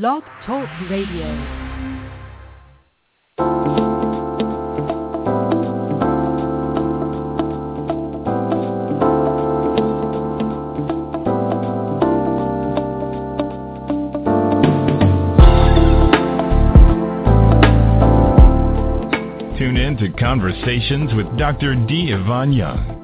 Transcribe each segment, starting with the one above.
Blog Talk Radio. Tune in to Conversations with Dr. D. Yvonne Young.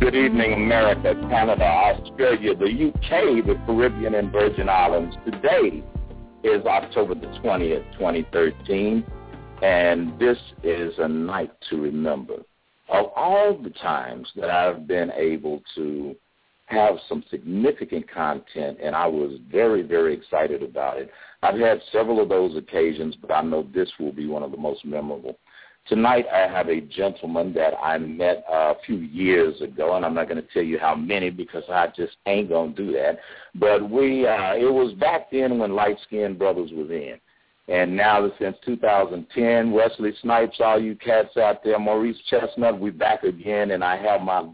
Good evening, America, Canada, Australia, the UK, the Caribbean, and Virgin Islands. Today is October the 20th, 2013, and this is a night to remember. Of all the times that I've been able to have some significant content, and I was very, very excited about it, I've had several of those occasions, but I know this will be one of the most memorable. Tonight I have a gentleman that I met a few years ago, and I'm not going to tell you how many because I just ain't going to do that. But we, uh, it was back then when Light Skinned Brothers was in. And now since 2010, Wesley Snipes, all you cats out there, Morris Chestnut, we back again, and I have my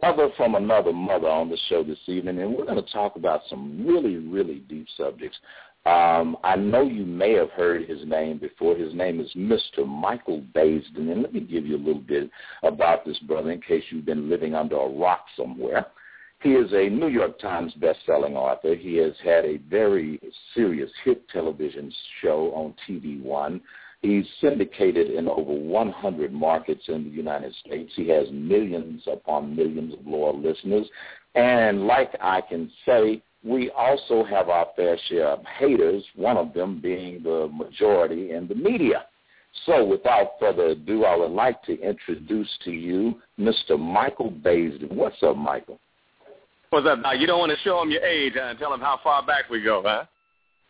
brother from another mother on the show this evening, and we're going to talk about some really, really deep subjects. Um, I know you may have heard his name before. His name is Mr. Michael Baisden. And let me give you a little bit about this brother in case you've been living under a rock somewhere. He is a New York Times best-selling author. He has had a very serious hit television show on TV One. He's syndicated in over 100 markets in the United States. He has millions upon millions of loyal listeners. And like I can say, we also have our fair share of haters, one of them being the majority in the media. So without further ado, I would like to introduce to you Mr. Michael Baisden. What's up, Michael? What's up? Now, you don't want to show him your age huh, and tell him how far back we go, huh?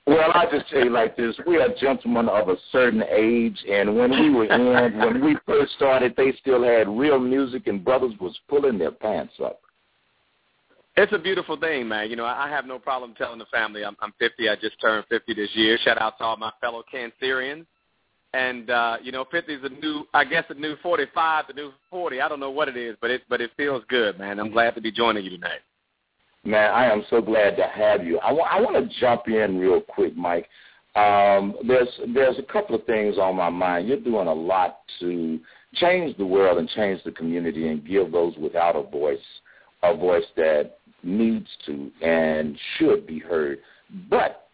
Well, I just tell you like this: we are gentlemen of a certain age, and when we were in, when we first started, they still had real music, and brothers was pulling their pants up. It's a beautiful thing, man. You know, I have no problem telling the family I'm, I'm 50. I just turned 50 this year. Shout out to all my fellow Cancerians. And uh, you know, 50 is a new, I guess, a new 45, the new 40. I don't know what it is, but it, but it feels good, man. I'm glad to be joining you tonight. Man, I am so glad to have you. I, w- I want to jump in real quick, Mike. Um, there's there's a couple of things on my mind. You're doing a lot to change the world and change the community and give those without a voice a voice that needs to and should be heard. But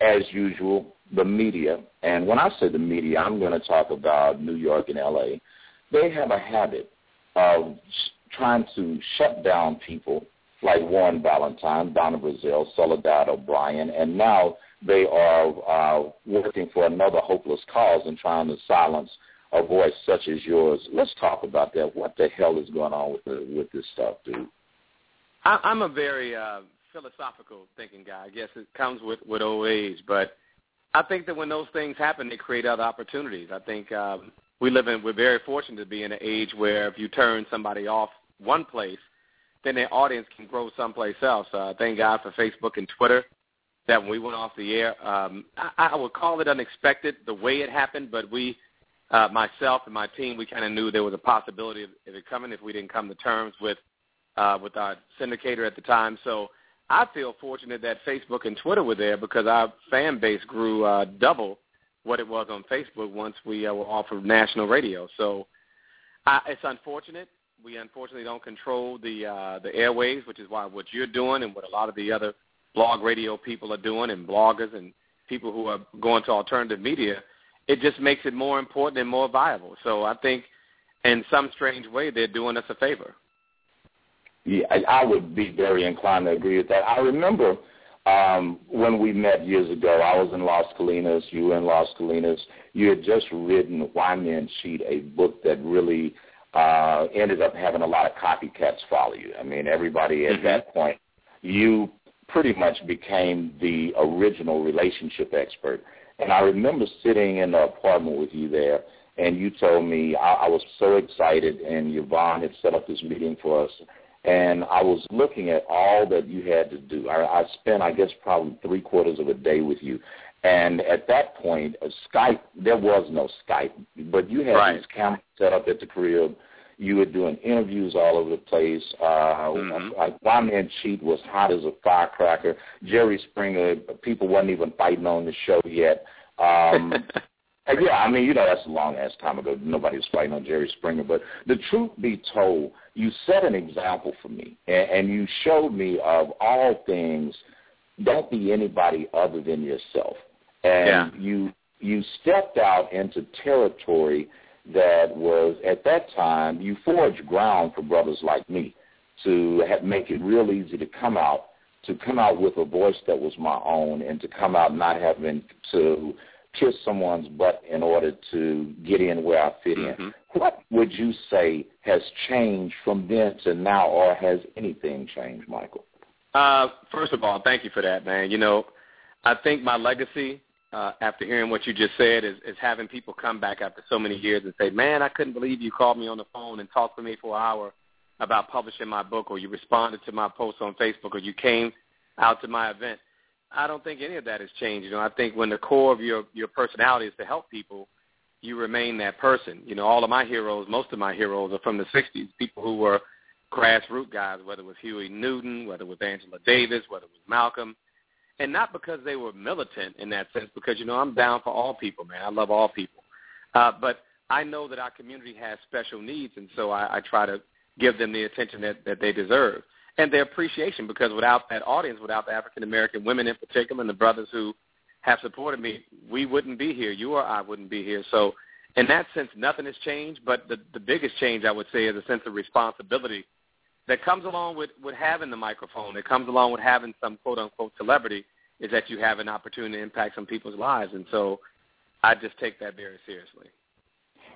as usual, the media, and when I say the media, I'm going to talk about New York and LA, they have a habit of trying to shut down people like Warren Ballentine, Donna Brazile, Soledad O'Brien, and now they are uh, working for another hopeless cause and trying to silence a voice such as yours. Let's talk about that. What the hell is going on with the, with this stuff, dude? I, I'm a very uh, philosophical thinking guy. I guess it comes with with old age, but I think that when those things happen, they create other opportunities. I think um, we live in. We're very fortunate to be in an age where if you turn somebody off one place, then their audience can grow someplace else. Uh, thank God for Facebook and Twitter that when we went off the air, um, I, I would call it unexpected the way it happened, but we, uh, myself and my team, we kind of knew there was a possibility of, of it coming if we didn't come to terms with uh, with our syndicator at the time. So I feel fortunate that Facebook and Twitter were there because our fan base grew uh, double what it was on Facebook once we uh, were offered national radio. So uh, it's unfortunate. We unfortunately don't control the uh, the airwaves, which is why what you're doing and what a lot of the other blog radio people are doing and bloggers and people who are going to alternative media, it just makes it more important and more viable. So I think in some strange way they're doing us a favor. Yeah, I, I would be very inclined to agree with that. I remember um, when we met years ago, I was in Las Colinas, you were in Las Colinas. You had just written Why Men Cheat, a book that really uh, ended up having a lot of copycats follow you. I mean, everybody at mm-hmm. that point, you pretty much became the original relationship expert. And I remember sitting in the apartment with you there, and you told me I, I was so excited, and Yvonne had set up this meeting for us, and I was looking at all that you had to do. I, I spent, I guess, probably three quarters of a day with you. And at that point, uh, Skype, there was no Skype, but you had right. these cameras set up at the crib. You were doing interviews all over the place. Uh, mm-hmm. Like Why Man Cheat was hot as a firecracker. Jerry Springer, people wasn't even fighting on the show yet. Um, Uh, yeah, I mean, you know, that's a long ass time ago. Nobody was fighting on Jerry Springer. But the truth be told, you set an example for me, and, and you showed me of all things, don't be anybody other than yourself. And yeah. you you stepped out into territory that was at that time you forged ground for brothers like me to have, make it real easy to come out to come out with a voice that was my own and to come out not having to kiss someone's butt in order to get in where I fit mm-hmm. in. What would you say has changed from then to now, or has anything changed, Michael? Uh, first of all, thank you for that, man. You know, I think my legacy, uh, after hearing what you just said, is, is having people come back after so many years and say, "Man, I couldn't believe you called me on the phone and talked to me for an hour about publishing my book, or you responded to my post on Facebook, or you came out to my event." I don't think any of that has changed. You know, I think when the core of your your personality is to help people, you remain that person. You know, all of my heroes, most of my heroes are from the '60s. People who were grassroots guys, whether it was Huey Newton, whether it was Angela Davis, whether it was Malcolm, and not because they were militant in that sense. Because you know, I'm down for all people, man. I love all people, uh, but I know that our community has special needs, and so I, I try to give them the attention that, that they deserve and their appreciation because without that audience, without the African American women in particular and the brothers who have supported me, we wouldn't be here. You or I wouldn't be here. So in that sense, nothing has changed. But the, the biggest change, I would say, is a sense of responsibility that comes along with, with having the microphone, that comes along with having some quote-unquote celebrity, is that you have an opportunity to impact some people's lives. And so I just take that very seriously.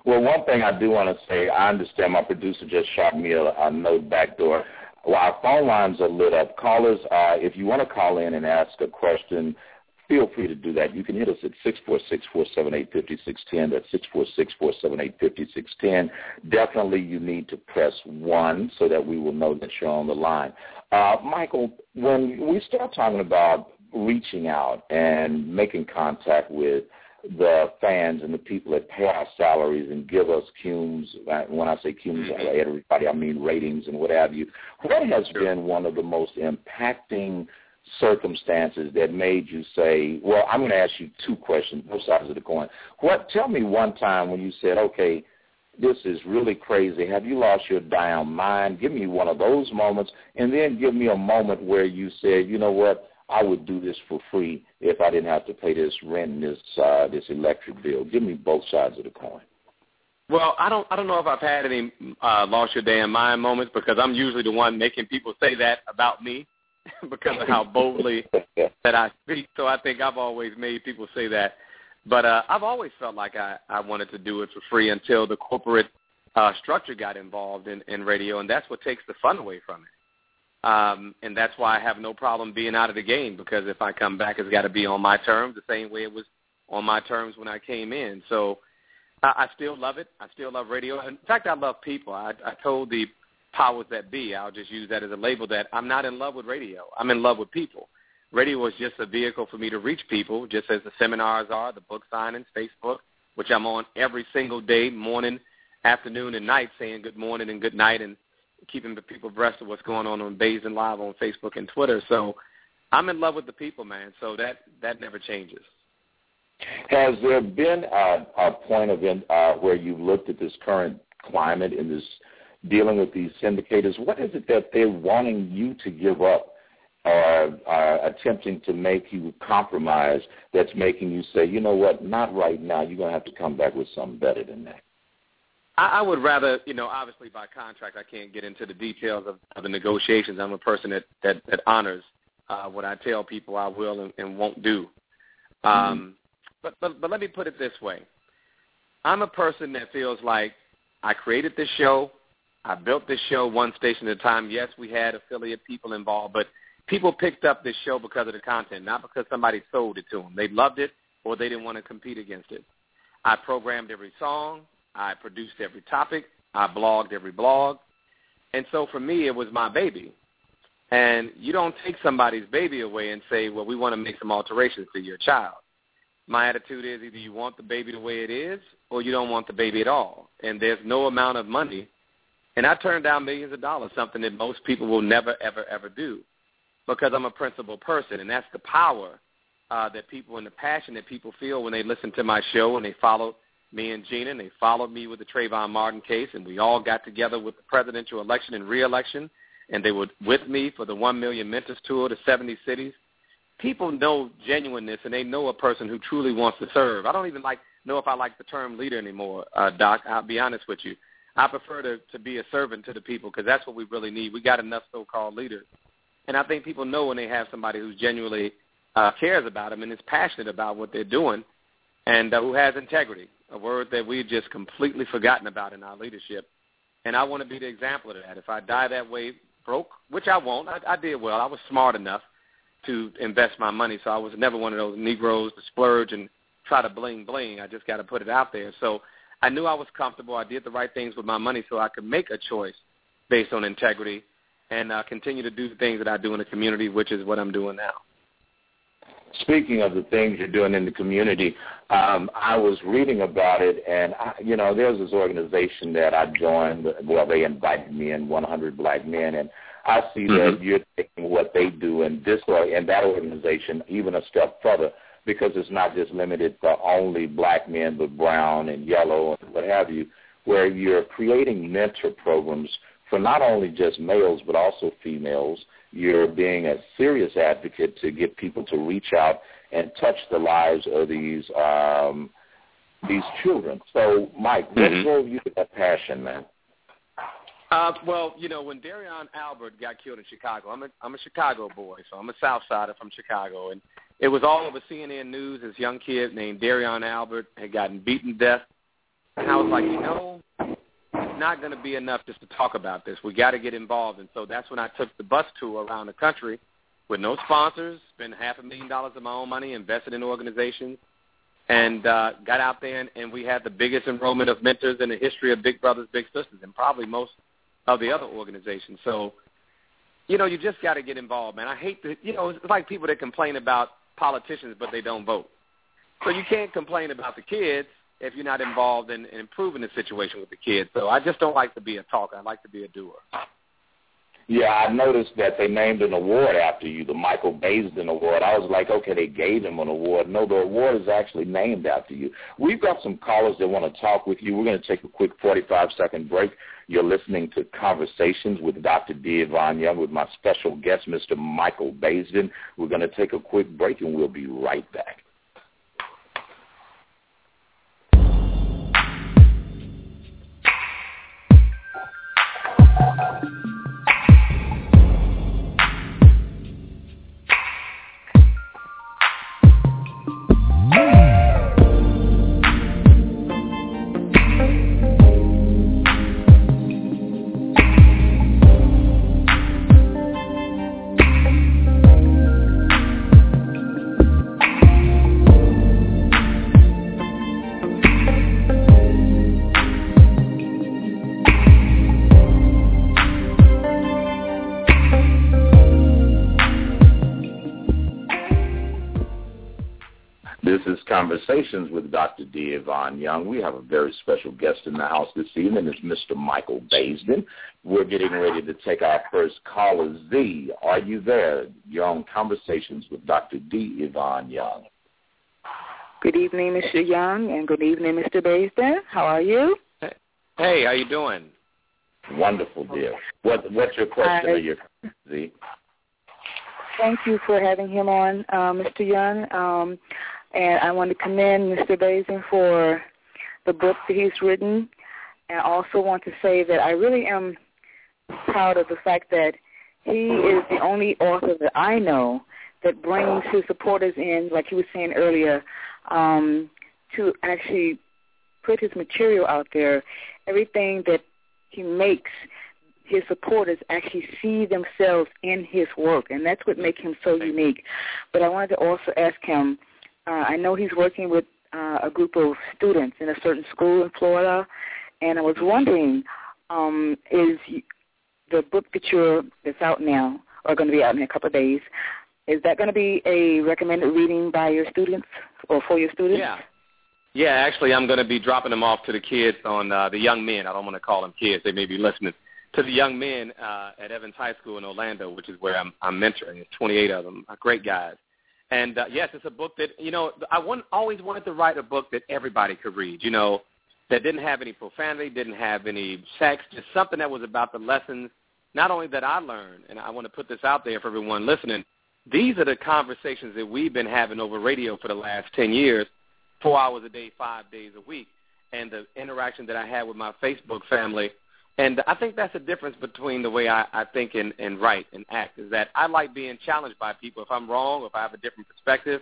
Well, one thing I do want to say, I understand my producer just shot me a, a note back door. Well, our phone lines are lit up. Callers, uh, if you want to call in and ask a question, feel free to do that. You can hit us at 646-478-5610. That's 646-478-5610. Definitely you need to press 1 so that we will know that you're on the line. Uh, Michael, when we start talking about reaching out and making contact with the fans and the people that pay our salaries and give us cumes. When I say cumes, mm-hmm. everybody, I mean ratings and what have you. What has sure. been one of the most impacting circumstances that made you say, well, I'm going to ask you two questions, both sides of the coin. What? Tell me one time when you said, okay, this is really crazy. Have you lost your damn mind? Give me one of those moments, and then give me a moment where you said, you know what, I would do this for free if I didn't have to pay this rent and this uh, this electric bill. Give me both sides of the coin. Well, I don't I don't know if I've had any uh, lost your damn mind moments because I'm usually the one making people say that about me because of how boldly that I speak. So I think I've always made people say that. But uh, I've always felt like I, I wanted to do it for free until the corporate uh, structure got involved in, in radio, and that's what takes the fun away from it. Um, and that's why I have no problem being out of the game because if I come back, it's got to be on my terms, the same way it was on my terms when I came in. So I, I still love it. I still love radio. In fact, I love people. I, I told the powers that be, I'll just use that as a label, that I'm not in love with radio. I'm in love with people. Radio is just a vehicle for me to reach people, just as the seminars are, the book signings, Facebook, which I'm on every single day, morning, afternoon, and night, saying good morning and good night and keeping the people abreast of what's going on on Baisden Live on Facebook and Twitter. So I'm in love with the people, man. So that that never changes. Has there been a, a point of in, uh, where you've looked at this current climate in this dealing with these syndicators? What is it that they're wanting you to give up or uh, attempting to make you compromise that's making you say, you know what, not right now. You're going to have to come back with something better than that. I, I would rather, you know, obviously by contract, I can't get into the details of, of the negotiations. I'm a person that that, that honors uh, what I tell people I will and, and won't do. Um, mm-hmm. but, but but let me put it this way: I'm a person that feels like I created this show. I built this show one station at a time. Yes, we had affiliate people involved, but people picked up this show because of the content, not because somebody sold it to them. They loved it or they didn't want to compete against it. I programmed every song. I produced every topic. I blogged every blog. And so for me, it was my baby. And you don't take somebody's baby away and say, well, we want to make some alterations to your child. My attitude is either you want the baby the way it is or you don't want the baby at all. And there's no amount of money. And I turned down millions of dollars, something that most people will never, ever, ever do because I'm a principled person. And that's the power uh, that people and the passion that people feel when they listen to my show and they follow me and Jena, and they followed me with the Trayvon Martin case, and we all got together with the presidential election and re-election, and they were with me for the One Million Mentors Tour to 70 cities. People know genuineness, and they know a person who truly wants to serve. I don't even like know if I like the term leader anymore, uh, Doc. I'll be honest with you. I prefer to, to be a servant to the people because that's what we really need. We got enough so-called leaders. And I think people know when they have somebody who's genuinely uh, cares about them and is passionate about what they're doing and uh, who has integrity, a word that we've just completely forgotten about in our leadership. And I want to be the example of that. If I die that way broke, which I won't, I, I did well. I was smart enough to invest my money, so I was never one of those Negroes to splurge and try to bling bling. I just got to put it out there. So I knew I was comfortable. I did the right things with my money so I could make a choice based on integrity and uh, continue to do the things that I do in the community, which is what I'm doing now. Speaking of the things you're doing in the community, um, I was reading about it, and I, you know, there's this organization that I joined. Well, they invited me in, 100 Black Men, and I see mm-hmm. that you're taking what they do in this and that organization even a step further because it's not just limited to only black men, but brown and yellow and what have you, where you're creating mentor programs for not only just males but also females. You're being a serious advocate to get people to reach out and touch the lives of these um, these children. So, Mike, what mm-hmm. drove you to that passion, man? Uh, well, you know, when Derrion Albert got killed in Chicago, I'm a I'm a Chicago boy, so I'm a South Sider from Chicago, and it was all over CNN News. This young kid named Derrion Albert had gotten beaten to death, and I was like, you know, it's not going to be enough just to talk about this. We got to get involved, and so that's when I took the bus tour around the country with no sponsors, spent half a million dollars of my own money, invested in organizations, and uh, got out there, and, and we had the biggest enrollment of mentors in the history of Big Brothers Big Sisters, and probably most of the other organizations. So, you know, you just got to get involved, man. I hate to, you know, it's like people that complain about politicians but they don't vote. So you can't complain about the kids if you're not involved in, in improving the situation with the kids. So I just don't like to be a talker. I like to be a doer. Yeah, I noticed that they named an award after you, the Michael Baisden Award. I was like, okay, they gave him an award. No, the award is actually named after you. We've got some callers that want to talk with you. We're going to take a quick 45-second break. You're listening to Conversations with Dr. D. Yvonne Young with my special guest, Mr. Michael Baisden. We're going to take a quick break, and we'll be right back. Conversations with Dr. D. Yvonne Young. We have a very special guest in the house this evening. It's Mr. Michael Baisden. We're getting ready to take our first caller. Z, are you there? You're on Conversations with Dr. D. Yvonne Young. Good evening, Mr. Young, and good evening, Mr. Baisden. How are you? Hey, how you doing? Wonderful, dear. What, what's your question or your Z? Thank you for having him on, uh, Mr. Young. Um, and I want to commend Mr. Baisden for the book that he's written. And I also want to say that I really am proud of the fact that he is the only author that I know that brings his supporters in, like he was saying earlier, um, to actually put his material out there. Everything that he makes his supporters actually see themselves in his work, and that's what makes him so unique. But I wanted to also ask him. Uh, I know he's working with uh, a group of students in a certain school in Florida, and I was wondering, um, is the book that you're that's out now, or going to be out in a couple of days, is that going to be a recommended reading by your students or for your students? Yeah. Yeah, actually, I'm going to be dropping them off to the kids on uh, the young men. I don't want to call them kids; they may be listening to the young men uh, at Evans High School in Orlando, which is where I'm, I'm mentoring. It's 28 of them, great guys. And uh, yes, it's a book that you know I always wanted to write a book that everybody could read. You know, that didn't have any profanity, didn't have any sex, just something that was about the lessons not only that I learned, and I want to put this out there for everyone listening. These are the conversations that we've been having over radio for the last 10 years four hours a day, five days a week, and the interaction that I had with my Facebook family. And I think that's the difference between the way I, I think and, and write and act is that I like being challenged by people. If I'm wrong, if I have a different perspective,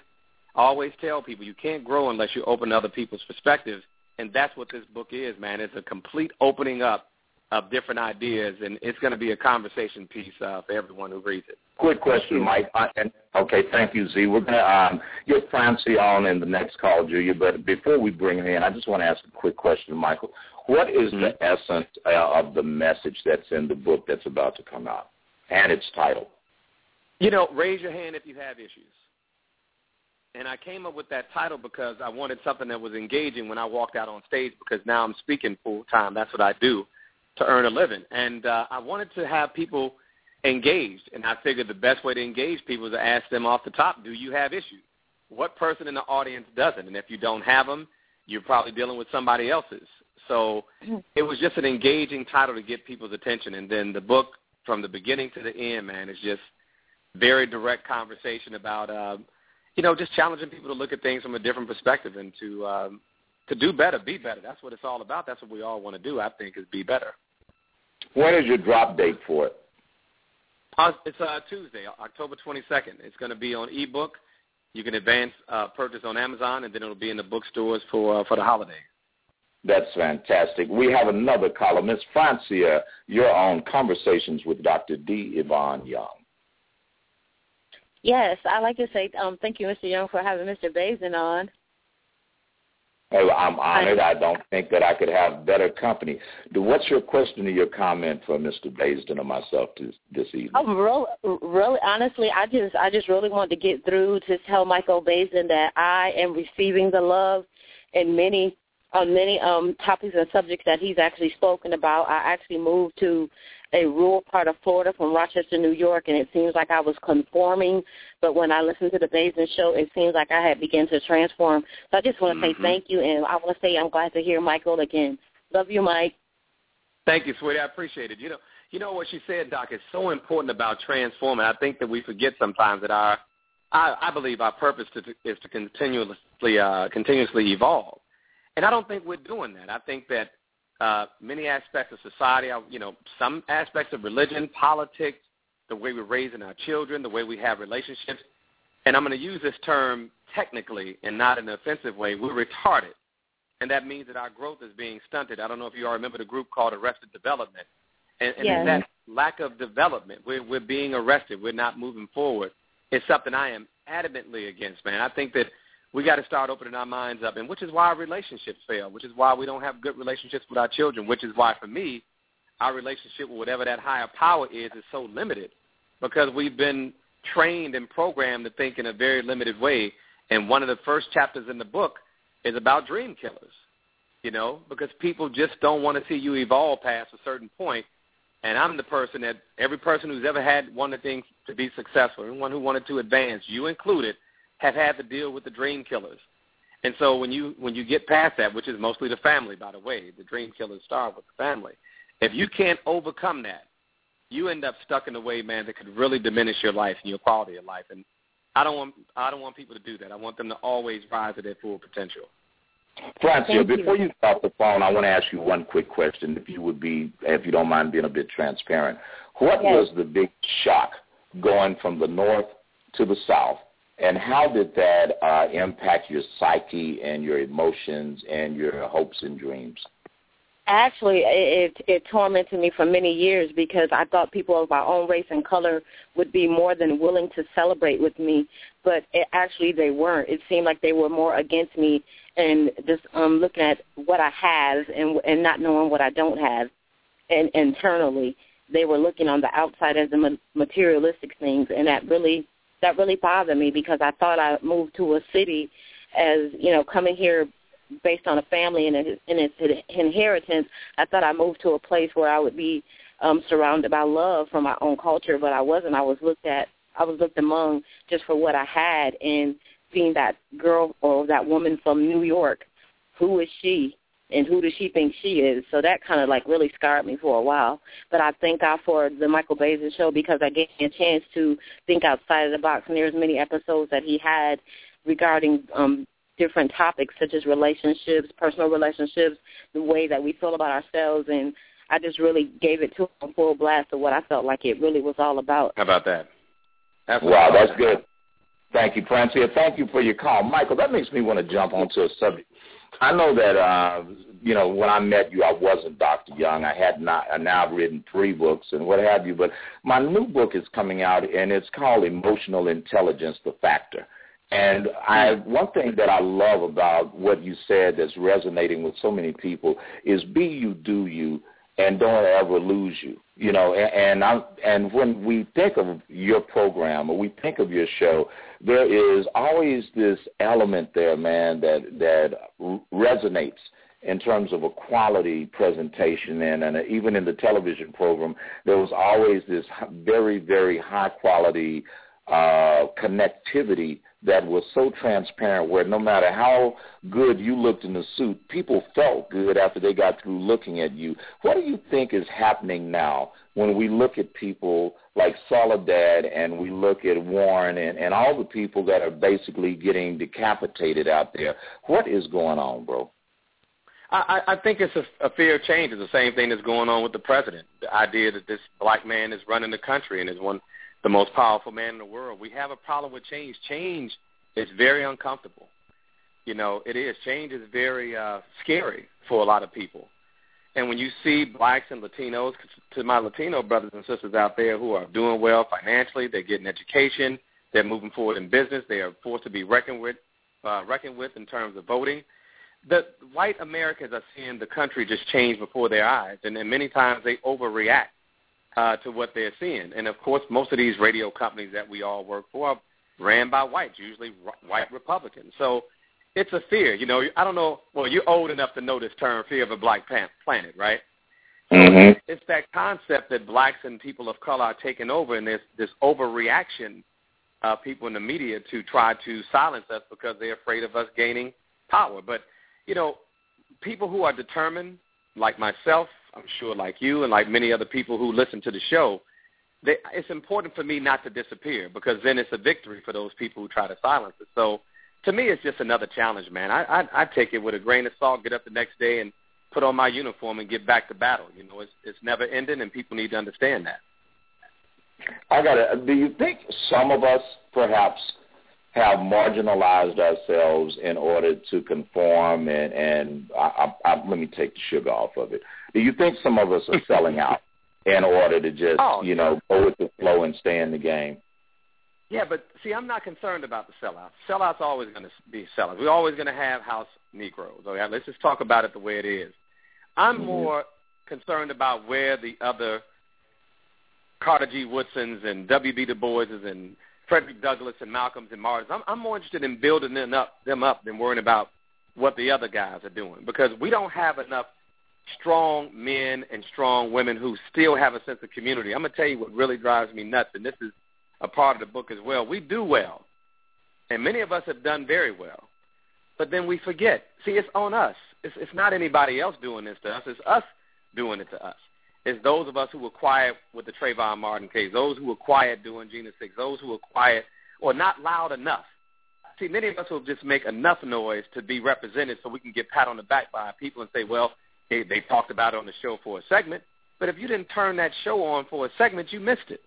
I always tell people you can't grow unless you open other people's perspectives. And that's what this book is, man. It's a complete opening up of different ideas, and it's going to be a conversation piece uh, for everyone who reads it. Quick question, Mike. Uh, and, okay, thank you, Z. We're going to um, get Francie on in the next call, Julia. But before we bring her in, I just want to ask a quick question, Michael. What is mm-hmm. the essence uh, of the message that's in the book that's about to come out and its title? You know, raise your hand if you have issues. And I came up with that title because I wanted something that was engaging when I walked out on stage because now I'm speaking full time. That's what I do to earn a living. And uh, I wanted to have people engaged, and I figured the best way to engage people is to ask them off the top, do you have issues? What person in the audience doesn't? And if you don't have them, you're probably dealing with somebody else's. So it was just an engaging title to get people's attention. And then the book, from the beginning to the end, man, is just very direct conversation about, uh, you know, just challenging people to look at things from a different perspective and to um, to do better, be better. That's what it's all about. That's what we all want to do. I think is be better. When is your drop date for it? Uh, it's uh, Tuesday, October 22nd. It's going to be on ebook. You can advance uh, purchase on Amazon, and then it'll be in the bookstores for uh, for the holiday. That's fantastic. We have another column. Ms. Francia, your own Conversations with Dr. D. Yvonne Young. Yes, I'd like to say um, thank you, Mr. Young, for having Mr. Baisden on. I'm honored. I don't think that I could have better company. What's your question or your comment for Mr. Baisden or myself this, this evening? Oh, really, really, honestly, I just, I just really want to get through to tell Michael Baisden that I am receiving the love in many on many um topics and subjects that he's actually spoken about. I actually moved to a rural part of Florida from Rochester, New York, and it seems like I was conforming. But when I listened to the Baisden show, it seems like I had begun to transform. So I just want to mm-hmm. say thank you, and I want to say I'm glad to hear Michael again. Love you, Mike. Thank you, sweetie. I appreciate it. You know, you know what she said, Doc, is so important about transforming. I think that we forget sometimes that our, I, I believe our purpose to, is to continuously, uh, continuously evolve. And I don't think we're doing that. I think that uh, many aspects of society, uh, you know, some aspects of religion, politics, the way we're raising our children, the way we have relationships. And I'm going to use this term technically and not in an offensive way. We're retarded. And that means that our growth is being stunted. I don't know if you all remember the group called Arrested Development. And, and yes. that lack of development, we're, we're being arrested. We're not moving forward. It's something I am adamantly against, man. I think that – we got to start opening our minds up, and which is why our relationships fail, which is why we don't have good relationships with our children, which is why for me, our relationship with whatever that higher power is is so limited because we've been trained and programmed to think in a very limited way. And one of the first chapters in the book is about dream killers, you know, because people just don't want to see you evolve past a certain point. And I'm the person that every person who's ever had one of the things to be successful, anyone who wanted to advance, you included, have had to deal with the dream killers. And so when you when you get past that, which is mostly the family, by the way, the dream killers start with the family. If you can't overcome that, you end up stuck in a way, man, that could really diminish your life and your quality of life. And I don't want I don't want people to do that. I want them to always rise to their full potential. Francia, before you stop the phone, I want to ask you one quick question, if you would be, if you don't mind being a bit transparent. What yes. was the big shock going from the north to the south and how did that uh, impact your psyche and your emotions and your hopes and dreams? Actually, it, it tormented me for many years because I thought people of my own race and color would be more than willing to celebrate with me, but it, actually they weren't. It seemed like they were more against me and just um looking at what I have and and not knowing what I don't have, and internally they were looking on the outside as the materialistic things, and that really that really bothered me because I thought I moved to a city as you know coming here based on a family and, and its inheritance. I thought I moved to a place where I would be um, surrounded by love from my own culture, but I wasn't. I was looked at. I was looked among just for what I had, and seeing that girl or that woman from New York, who is she? And who does she think she is? So that kind of like really scarred me for a while. But I thank God for the Michael Baisden show because I gave me a chance to think outside of the box. And there's many episodes that he had regarding um, different topics such as relationships, personal relationships, the way that we feel about ourselves, and I just really gave it to him full blast of what I felt like it really was all about. How about that? That's wow, that's good. Thank you, Francia. Thank you for your call. Michael, that makes me want to jump onto a subject. I know that, uh, you know, when I met you, I wasn't Dr. Young. I had not, I now I've written three books and what have you, but my new book is coming out, and it's called Emotional Intelligence, The Factor. And I, one thing that I love about what you said that's resonating with so many people is be you, do you, and don't ever lose you. You know, and and, I, and when we think of your program or we think of your show, there is always this element there, man, that that resonates in terms of a quality presentation and, and even in the television program there was always this very very high quality uh connectivity that was so transparent where no matter how good you looked in the suit, people felt good after they got through looking at you. What do you think is happening now when we look at people like Soledad and we look at Warren and, and all the people that are basically getting decapitated out there? What is going on, bro? I, I think it's a, a fear of change. It's the same thing that's going on with the president. The idea that this black man is running the country and is one – the most powerful man in the world. We have a problem with change. Change is very uncomfortable. You know, it is. Change is very uh, scary for a lot of people. And when you see blacks and Latinos, to my Latino brothers and sisters out there who are doing well financially, they're getting education, they're moving forward in business, they are forced to be reckoned with, uh, reckoned with in terms of voting. The white Americans are seeing the country just change before their eyes, and then many times they overreact uh, to what they're seeing. And of course, most of these radio companies that we all work for are ran by whites, usually white Republicans. So it's a fear. You know, I don't know. Well, you're old enough to know this term, fear of a black planet, right? Mm-hmm. It's that concept that blacks and people of color are taking over, and there's this overreaction of people in the media to try to silence us because they're afraid of us gaining power. But you know, people who are determined, like myself, I'm sure like you and like many other people who listen to the show, they, it's important for me not to disappear because then it's a victory for those people who try to silence it. So to me, it's just another challenge, man. I, I, I take it with a grain of salt, get up the next day and put on my uniform and get back to battle. You know, it's, it's never ending, and people need to understand that. I got it. Do you think some of us perhaps have marginalized ourselves in order to conform and and I, I, I, let me take the sugar off of it. Do you think some of us are selling out in order to just oh, you know go with the flow and stay in the game? Yeah, but see, I'm not concerned about the sellouts. Sellouts are always going to be sellouts. We're always going to have house Negroes. Okay, let's just talk about it the way it is. I'm mm-hmm. more concerned about where the other Carter G. Woodsons and W.B. Du Boises and Frederick Douglass and Malcolms and Martins. I'm, I'm more interested in building them up, them up than worrying about what the other guys are doing because we don't have enough strong men and strong women who still have a sense of community. I'm going to tell you what really drives me nuts, and this is a part of the book as well. We do well, and many of us have done very well, but then we forget. See, it's on us. It's, it's not anybody else doing this to us. It's us doing it to us. It's those of us who were quiet with the Trayvon Martin case, those who were quiet doing Jena 6, those who were quiet or not loud enough. See, many of us will just make enough noise to be represented so we can get pat on the back by people and say, well, they, they talked about it on the show for a segment. But if you didn't turn that show on for a segment, you missed it.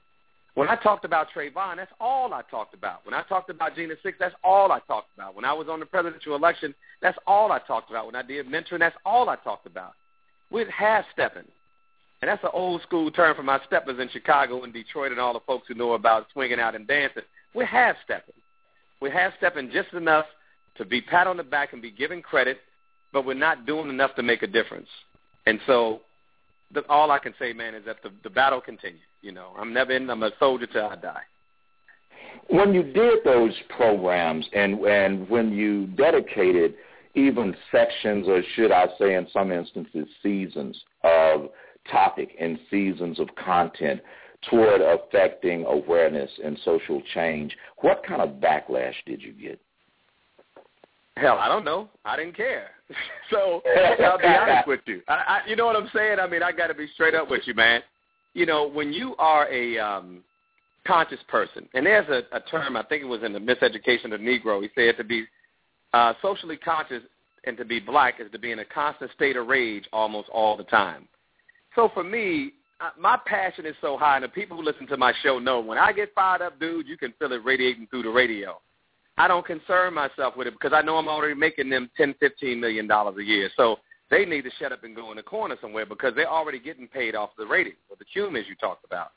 When I talked about Trayvon, that's all I talked about. When I talked about Jena 6, that's all I talked about. When I was on the presidential election, that's all I talked about. When I did mentoring, that's all I talked about. We're half-stepping. And that's an old school term for my steppers in Chicago and Detroit and all the folks who know about swinging out and dancing. We're half-stepping. We're half-stepping just enough to be pat on the back and be given credit, but we're not doing enough to make a difference. And so the, all I can say, man, is that the, the battle continues. You know, I'm never in. I'm a soldier till I die. When you did those programs and and when you dedicated even sections, or should I say, in some instances, seasons of topic and seasons of content toward affecting awareness and social change, what kind of backlash did you get? Hell, I don't know. I didn't care. so I'll be honest with you. I, I, you know what I'm saying? I mean, I got to be straight up with you, man. You know, when you are a um, conscious person, and there's a, a term I think it was in the Miseducation of the Negro. He said to be uh, socially conscious and to be black is to be in a constant state of rage almost all the time. So for me, my passion is so high, and the people who listen to my show know when I get fired up, dude, you can feel it radiating through the radio. I don't concern myself with it because I know I'm already making them ten, fifteen million dollars a year. So they need to shut up and go in the corner somewhere because they're already getting paid off the rating or the cum as you talked about.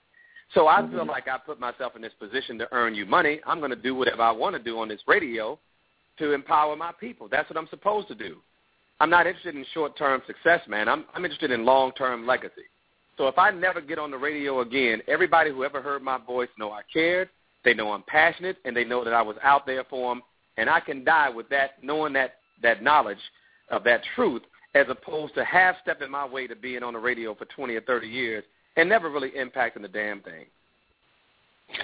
So I mm-hmm. feel like I put myself in this position to earn you money. I'm going to do whatever I want to do on this radio to empower my people. That's what I'm supposed to do. I'm not interested in short-term success, man. I'm, I'm interested in long-term legacy. So if I never get on the radio again, everybody who ever heard my voice know I cared, they know I'm passionate, and they know that I was out there for them. And I can die with that, knowing that that knowledge of that truth, as opposed to half stepping my way to being on the radio for 20 or 30 years and never really impacting the damn thing.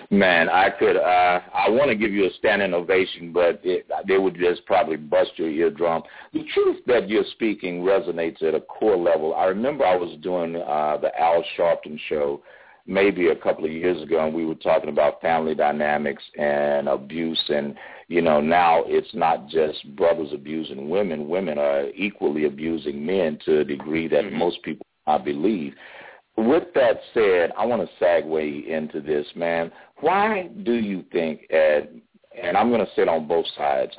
Man, I could. Uh, I want to give you a standing ovation, but it, they would just probably bust your eardrum. The truth that you're speaking resonates at a core level. I remember I was doing uh, the Al Sharpton show maybe a couple of years ago, and we were talking about family dynamics and abuse. And you know, now it's not just brothers abusing women; women are equally abusing men to a degree that mm-hmm. most people I believe. With that said, I want to segue into this, man. Why do you think, Ed, and I'm going to sit on both sides.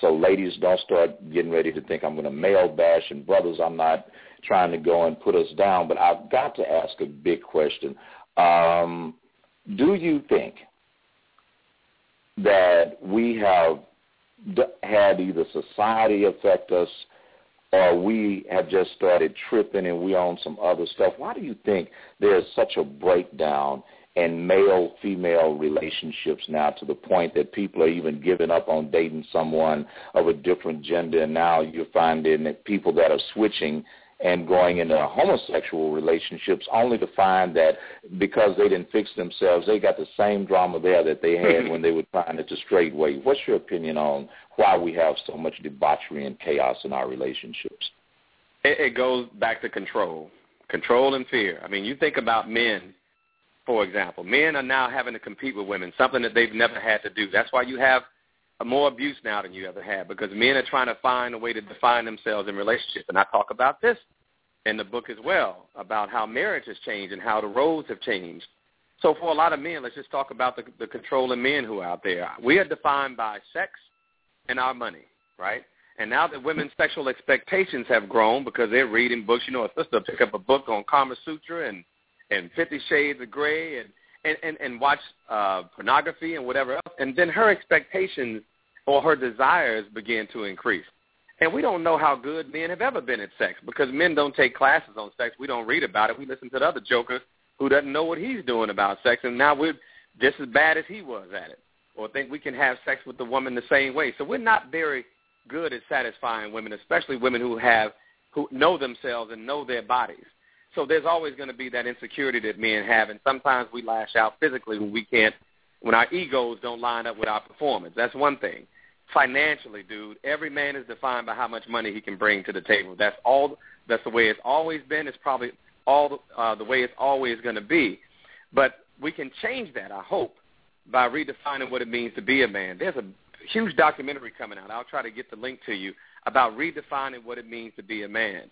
So ladies, don't start getting ready to think I'm going to male bash, and brothers, I'm not trying to go and put us down, but I've got to ask a big question. Um, do you think that we have had either society affect us or we have just started tripping and we own some other stuff? Why do you think there's such a breakdown in male-female relationships now to the point that people are even giving up on dating someone of a different gender and now you're finding that people that are switching and going into homosexual relationships only to find that because they didn't fix themselves, they got the same drama there that they had when they were trying it the straight way. What's your opinion on why we have so much debauchery and chaos in our relationships? It, it goes back to control, control and fear. I mean, you think about men, for example. Men are now having to compete with women, something that they've never had to do. That's why you have more abuse now than you ever had because men are trying to find a way to define themselves in relationships. And I talk about this in the book as well about how marriage has changed and how the roles have changed. So for a lot of men, let's just talk about the, the controlling men who are out there. We are defined by sex and our money, right? And now that women's sexual expectations have grown because they're reading books, you know, a sister pick up a book on Kama Sutra and and Fifty Shades of Grey and and and, and watch uh, pornography and whatever else, and then her expectations or her desires begin to increase. And we don't know how good men have ever been at sex because men don't take classes on sex. We don't read about it. We listen to the other joker who doesn't know what he's doing about sex, and now we're just as bad as he was at it, or think we can have sex with the woman the same way. So we're not very good at satisfying women, especially women who have who know themselves and know their bodies. So there's always going to be that insecurity that men have, and sometimes we lash out physically when we can't, when our egos don't line up with our performance. That's one thing financially, dude, every man is defined by how much money he can bring to the table. That's all. That's the way it's always been. It's probably all uh, the way it's always going to be. But we can change that, I hope, by redefining what it means to be a man. There's a huge documentary coming out. I'll try to get the link to you about redefining what it means to be a man.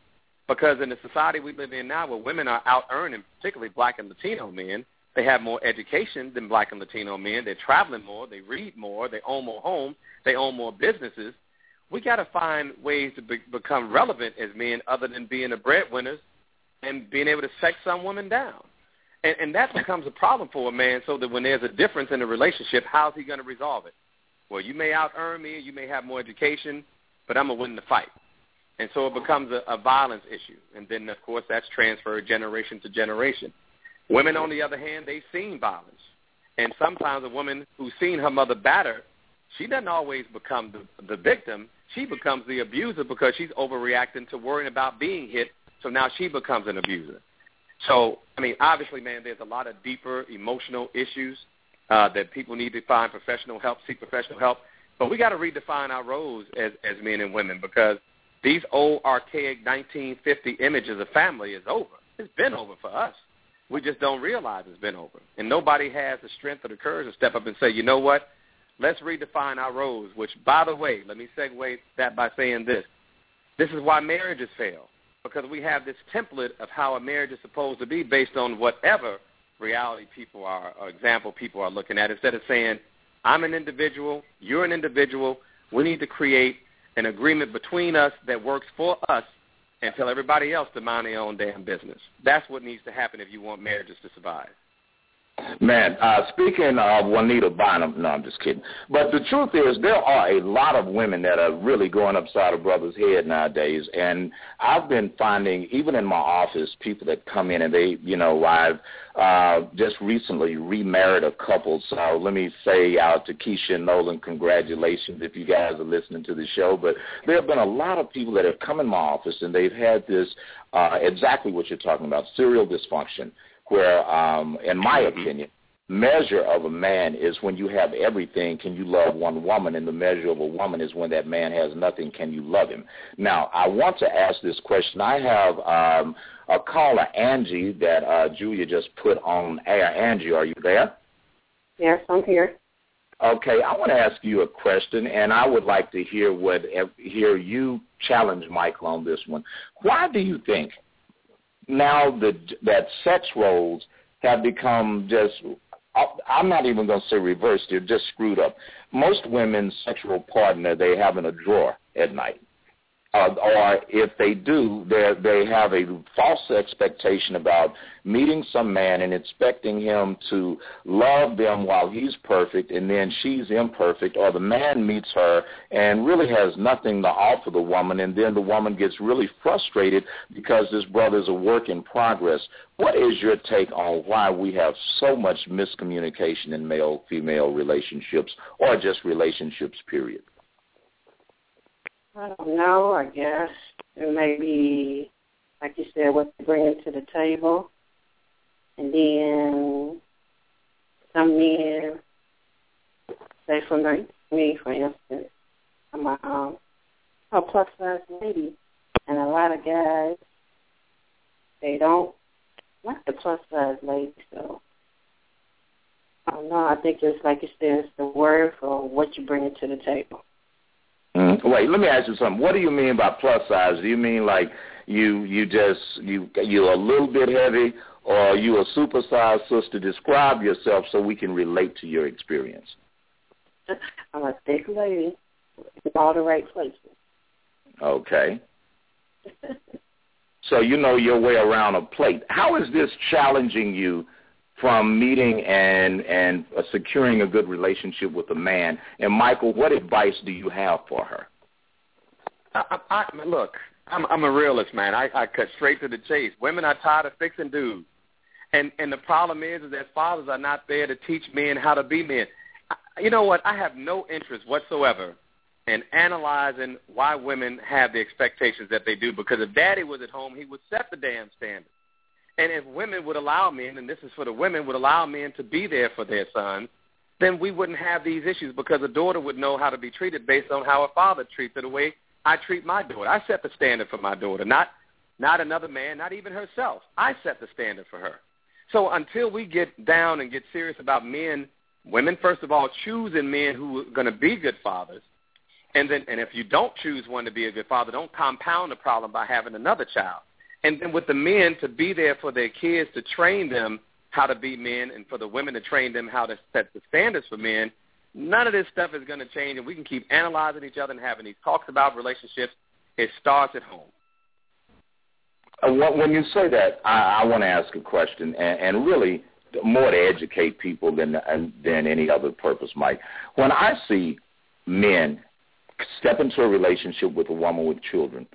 Because in the society we live in now, where women are out earning, particularly black and Latino men, they have more education than black and Latino men. They're traveling more. They read more. They own more homes. They own more businesses. we got to find ways to be, become relevant as men other than being the breadwinners and being able to sex some women down. And, and that becomes a problem for a man so that when there's a difference in the relationship, how's he going to resolve it? Well, you may out-earn me, you may have more education, but I'm going to win the fight. And so it becomes a, a violence issue. And then, of course, that's transferred generation to generation. Women, on the other hand, they've seen violence. And sometimes a woman who's seen her mother batter, she doesn't always become the, the victim. She becomes the abuser because she's overreacting to worrying about being hit. So now she becomes an abuser. So, I mean, obviously, man, there's a lot of deeper emotional issues uh, that people need to find professional help, seek professional help. But we got to redefine our roles as, as men and women because these old archaic 1950 images of family is over. It's been over for us. We just don't realize it's been over. And nobody has the strength or the courage to step up and say, you know what, let's redefine our roles, which, by the way, let me segue that by saying this. This is why marriages fail because we have this template of how a marriage is supposed to be based on whatever reality people are or example people are looking at instead of saying, I'm an individual, you're an individual, we need to create an agreement between us that works for us and tell everybody else to mind their own damn business. That's what needs to happen if you want marriages to survive. Man, uh, speaking of Juanita Bynum, no, I'm just kidding. But the truth is, there are a lot of women that are really going upside a brother's head nowadays. And I've been finding, even in my office, people that come in and they, you know, I've uh, just recently remarried a couple. So let me say out to Keisha and Nolan, congratulations if you guys are listening to the show. But there have been a lot of people that have come in my office and they've had this, uh, exactly what you're talking about, serial dysfunction where, um, in my mm-hmm. opinion, measure of a man is when you have everything, can you love one woman? And the measure of a woman is when that man has nothing, can you love him? Now, I want to ask this question. I have um, a caller, Angie, that uh, Julia just put on air. Angie, are you there? Yes, I'm here. Okay, I want to ask you a question, and I would like to hear what hear you challenge Michael on this one. Why do you think now that that sex roles have become just I'm not even going to say reversed. They're just screwed up. Most women's sexual partner they have in a drawer at night uh, or if they do, they have a false expectation about meeting some man and expecting him to love them while he's perfect, and then she's imperfect, or the man meets her and really has nothing to offer the woman, and then the woman gets really frustrated because this brother's a work in progress. What is your take on why we have so much miscommunication in male-female relationships, or just relationships, period? I don't know. I guess it may be, like you said, what they bring to the table, and then some men, say for me, for instance, I'm a, um, a plus size lady, and a lot of guys they don't like the plus size lady. So I don't know. I think it's like you said, it's the word for what you bring to the table. Wait, let me ask you something. What do you mean by plus size? Do you mean like you you just you you're a little bit heavy, or you a supersized sister? Describe yourself so we can relate to your experience. I'm a thick lady in all the right places. Okay. so you know your way around a plate. How is this challenging you from meeting and and uh, securing a good relationship with a man. And Michael, what advice do you have for her? I, I, look, I'm, I'm a realist, man. I, I cut straight to the chase. Women are tired of fixing dudes, and and the problem is, is that fathers are not there to teach men how to be men. I, you know what? I have no interest whatsoever in analyzing why women have the expectations that they do. Because if Daddy was at home, he would set the damn standard. And if women would allow men, and this is for the women, would allow men to be there for their sons, then we wouldn't have these issues because a daughter would know how to be treated based on how a father treats her the way I treat my daughter. I set the standard for my daughter, not not another man, not even herself. I set the standard for her. So until we get down and get serious about men, women first of all choosing men who are going to be good fathers, and then and if you don't choose one to be a good father, don't compound the problem by having another child and then with the men to be there for their kids to train them how to be men and for the women to train them how to set the standards for men, None of this stuff is going to change, and we can keep analyzing each other and having these talks about relationships. It starts at home. Uh, when you say that, I, I want to ask a question, and, and really more to educate people than than any other purpose, Mike. When I see men step into a relationship with a woman with children,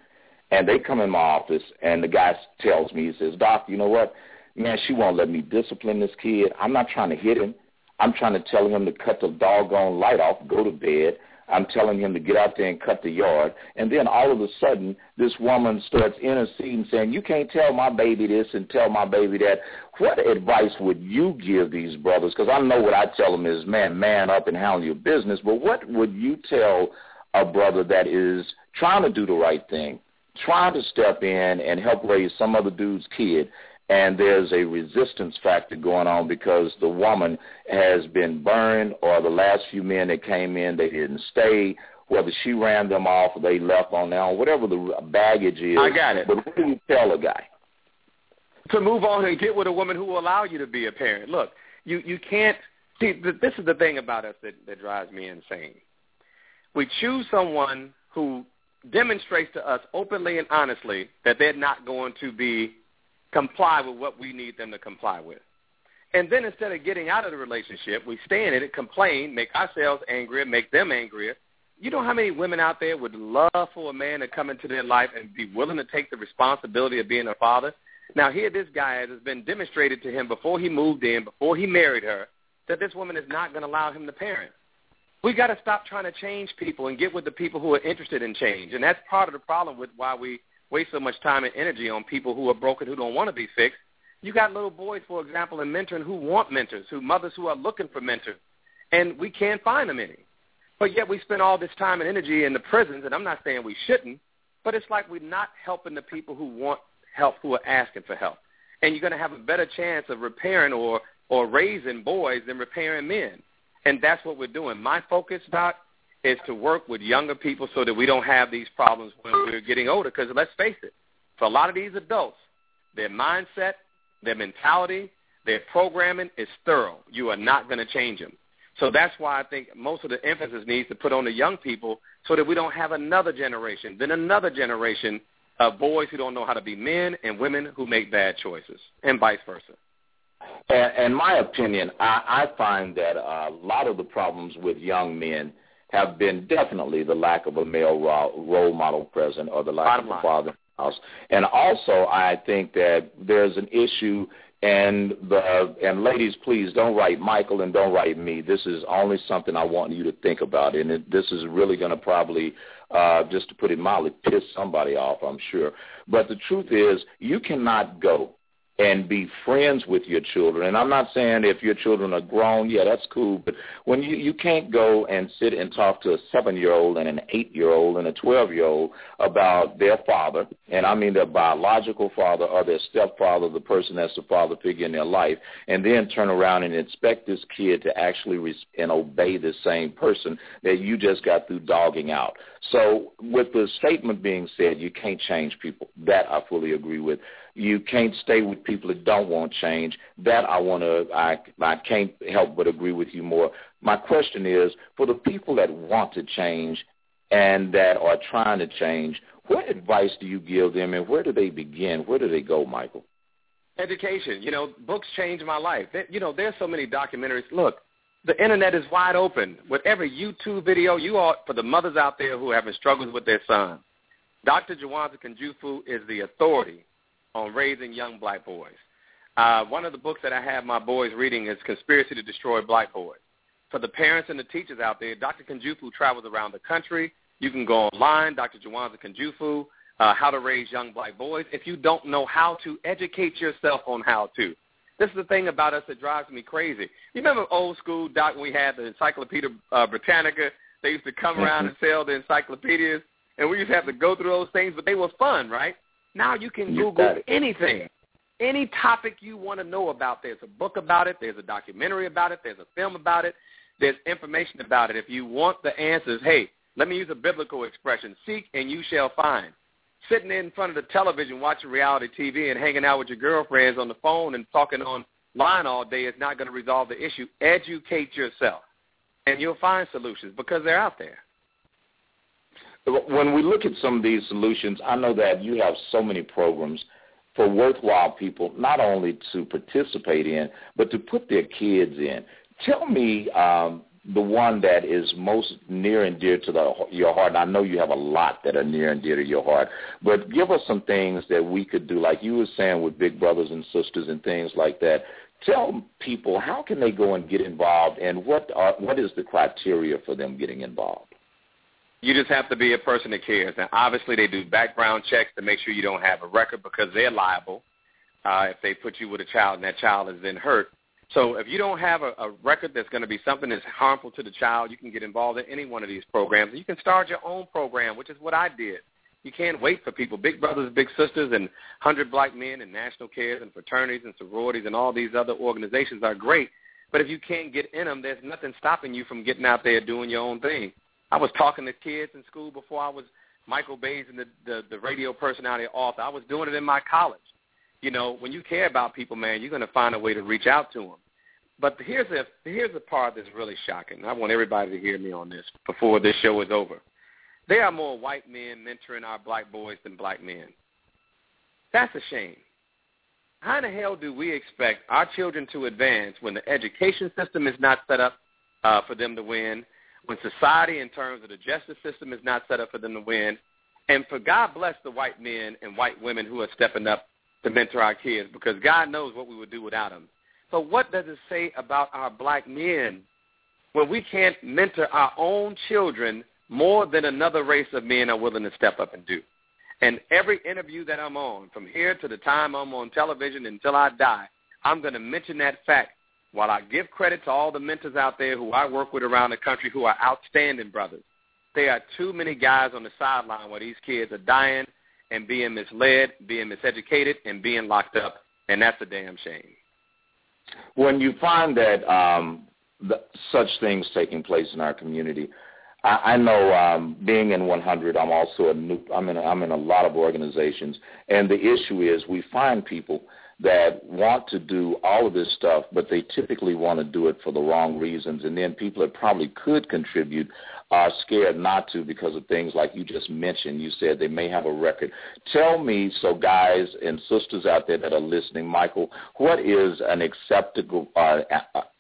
and they come in my office, and the guy tells me, he says, "Doc, you know what? Man, she won't let me discipline this kid. I'm not trying to hit him. I'm trying to tell him to cut the doggone light off, go to bed. I'm telling him to get out there and cut the yard. And then all of a sudden, this woman starts interceding, saying, you can't tell my baby this and tell my baby that. What advice would you give these brothers? Because I know what I tell them is, man, man up and handle your business. But what would you tell a brother that is trying to do the right thing, trying to step in and help raise some other dude's kid, and there's a resistance factor going on because the woman has been burned or the last few men that came in they didn't stay. Whether she ran them off or they left on their own whatever the baggage is i got it. but what do you tell a guy? To move on and get with a woman who will allow you to be a parent. Look you you can't see this is the thing about us that that drives me insane. We choose someone who demonstrates to us openly and honestly that they're not going to be comply with what we need them to comply with. And then instead of getting out of the relationship, we stay in it, complain, make ourselves angrier, make them angrier. You know how many women out there would love for a man to come into their life and be willing to take the responsibility of being a father? Now here this guy has been demonstrated to him before he moved in, before he married her, that this woman is not going to allow him to parent. We got to stop trying to change people and get with the people who are interested in change. And that's part of the problem with why we waste so much time and energy on people who are broken who don't want to be fixed. You got little boys, for example, in mentoring who want mentors, who mothers who are looking for mentors, and we can't find them any. But yet we spend all this time and energy in the prisons, and I'm not saying we shouldn't, but it's like we're not helping the people who want help, who are asking for help. And you're going to have a better chance of repairing or or raising boys than repairing men. And that's what we're doing. My focus, Doc, is to work with younger people so that we don't have these problems when we're getting older. Because let's face it, for a lot of these adults, their mindset, their mentality, their programming is thorough. You are not going to change them. So that's why I think most of the emphasis needs to put on the young people so that we don't have another generation, then another generation of boys who don't know how to be men and women who make bad choices, and vice versa. And, in my opinion, I, I find that a lot of the problems with young men – have been definitely the lack of a male role model present or the lack Bottom of a father in the house. And also, I think that there's an issue and the and ladies, please don't write Michael and don't write me. This is only something I want you to think about, and it, this is really going to probably, uh, just to put it mildly, piss somebody off. I'm sure. But the truth is, you cannot go and be friends with your children. And I'm not saying if your children are grown, yeah, that's cool. But when you you can't go and sit and talk to a seven year old and an eight year old and a twelve year old about their father, and I mean their biological father or their stepfather, the person that's the father figure in their life, and then turn around and expect this kid to actually res- and obey the same person that you just got through dogging out. So with the statement being said, you can't change people. That I fully agree with you can't stay with people that don't want change. That I want to, I, I can't help but agree with you more. My question is, for the people that want to change and that are trying to change, what advice do you give them and where do they begin? Where do they go, Michael? Education. You know, books changed my life. You know, there's so many documentaries. Look, the internet is wide open. With every YouTube video, you are, for the mothers out there who are having struggles with their son, Dr. Jawanza Kunjufu is the authority on raising young black boys. Uh, one of the books that I have my boys reading is Conspiracy to Destroy Black Boys. For the parents and the teachers out there, Dr. Kunjufu travels around the country. You can go online, Dr. Jawanza Kunjufu, uh, How to Raise Young Black Boys. If you don't know how to, educate yourself on how to. This is the thing about us that drives me crazy. You remember old school, Doc, when we had the Encyclopedia uh, Britannica? They used to come around mm-hmm. and sell the encyclopedias, and we used to have to go through those things, but they were fun, right? Now you can you Google anything, any topic you want to know about. There's a book about it. There's a documentary about it. There's a film about it. There's information about it. If you want the answers, hey, let me use a biblical expression: seek and you shall find. Sitting in front of the television watching reality TV and hanging out with your girlfriends on the phone and talking online all day is not going to resolve the issue. Educate yourself. and you'll find solutions because they're out there. When we look at some of these solutions, I know that you have so many programs for worthwhile people not only to participate in, but to put their kids in. Tell me um, the one that is most near and dear to the, your heart. And I know you have a lot that are near and dear to your heart, but give us some things that we could do, like you were saying with big brothers and sisters and things like that. Tell people how can they go and get involved, and what are, what is the criteria for them getting involved? You just have to be a person that cares. And obviously, they do background checks to make sure you don't have a record because they're liable uh, if they put you with a child and that child is then hurt. So if you don't have a, a record that's going to be something that's harmful to the child, you can get involved in any one of these programs. You can start your own program, which is what I did. You can't wait for people. Big Brothers, Big Sisters, and 100 Black Men, and National Cares, and fraternities, and sororities, and all these other organizations are great. But if you can't get in them, there's nothing stopping you from getting out there doing your own thing. I was talking to kids in school before I was Michael Baisden the, the, the radio personality author. I was doing it in my college. You know, when you care about people, man, you're going to find a way to reach out to them. But here's the here's the part that's really shocking. I want everybody to hear me on this before this show is over. There are more white men mentoring our black boys than black men. That's a shame. How in the hell do we expect our children to advance when the education system is not set up uh, for them to win, when society in terms of the justice system is not set up for them to win, and for God bless the white men and white women who are stepping up to mentor our kids because God knows what we would do without them. So what does it say about our black men when we can't mentor our own children more than another race of men are willing to step up and do? And every interview that I'm on, from here to the time I'm on television until I die, I'm going to mention that fact while I give credit to all the mentors out there who I work with around the country who are outstanding brothers. There are too many guys on the sideline where these kids are dying and being misled, being miseducated, and being locked up, and that's a damn shame. When you find that um, the, such things taking place in our community, I, I know um, being in 100, I'm also a new, I'm in a, I'm in a lot of organizations, and the issue is we find people that want to do all of this stuff, but they typically want to do it for the wrong reasons. And then people that probably could contribute are scared not to because of things like you just mentioned. You said they may have a record. Tell me, so guys and sisters out there that are listening, Michael, what is an acceptable, uh,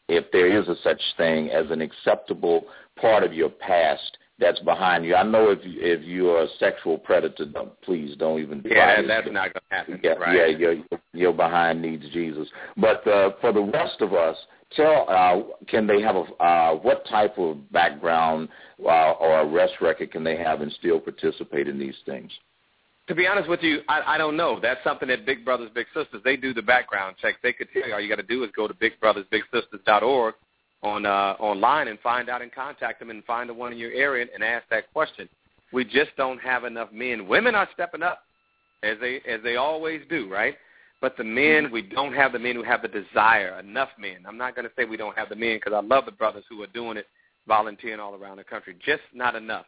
if there is a such thing as an acceptable part of your past that's behind you. I know if you, if you're a sexual predator, don't, please don't even. Yeah, that's not going to happen. Yeah, right? yeah, your your behind needs Jesus. But uh, for the rest of us, tell uh, can they have a uh, what type of background uh, or arrest record can they have and still participate in these things? To be honest with you, I, I don't know. That's something that Big Brothers Big Sisters they do the background check. They could tell you all you got to do is go to bigbrothersbigsisters.org on uh, online and find out and contact them and find the one in your area and ask that question. We just don't have enough men. Women are stepping up as they as they always do, right? But the men, mm-hmm. we don't have the men who have the desire. Enough men. I'm not going to say we don't have the men because I love the brothers who are doing it, volunteering all around the country. Just not enough.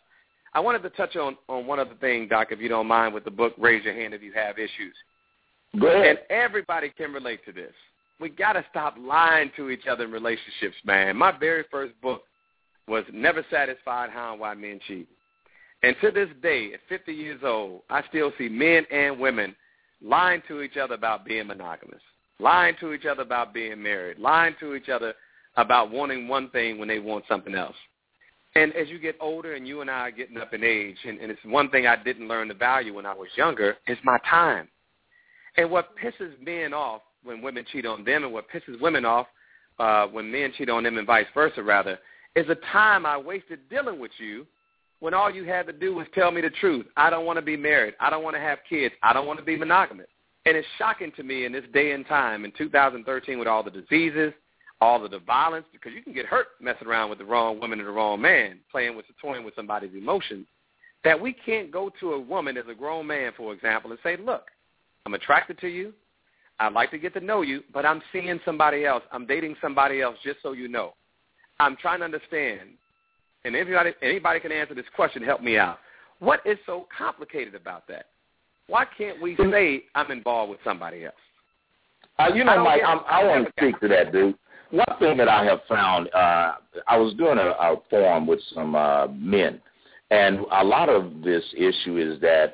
I wanted to touch on on one other thing, Doc, if you don't mind, with the book. Raise your hand if you have issues. Go ahead. And everybody can relate to this we got to stop lying to each other in relationships, man. My very first book was Never Satisfied How and Why Men Cheat. And to this day, at 50 years old, I still see men and women lying to each other about being monogamous, lying to each other about being married, lying to each other about wanting one thing when they want something else. And as you get older and you and I are getting up in age, and, and it's one thing I didn't learn the value when I was younger, is my time. And what pisses men off when women cheat on them and what pisses women off uh, when men cheat on them and vice versa, rather, is the time I wasted dealing with you when all you had to do was tell me the truth. I don't want to be married. I don't want to have kids. I don't want to be monogamous. And it's shocking to me in this day and time in 2013 with all the diseases, all of the violence, because you can get hurt messing around with the wrong woman and the wrong man, playing with, toying with somebody's emotions, that we can't go to a woman as a grown man, for example, and say, look, I'm attracted to you. I'd like to get to know you, but I'm seeing somebody else. I'm dating somebody else, just so you know. I'm trying to understand, and anybody, anybody can answer this question, help me out. What is so complicated about that? Why can't we say I'm involved with somebody else? Uh, you know, Mike, I'm, I want to speak to that, dude. one thing that I have found, uh, I was doing a, a forum with some uh, men, and a lot of this issue is that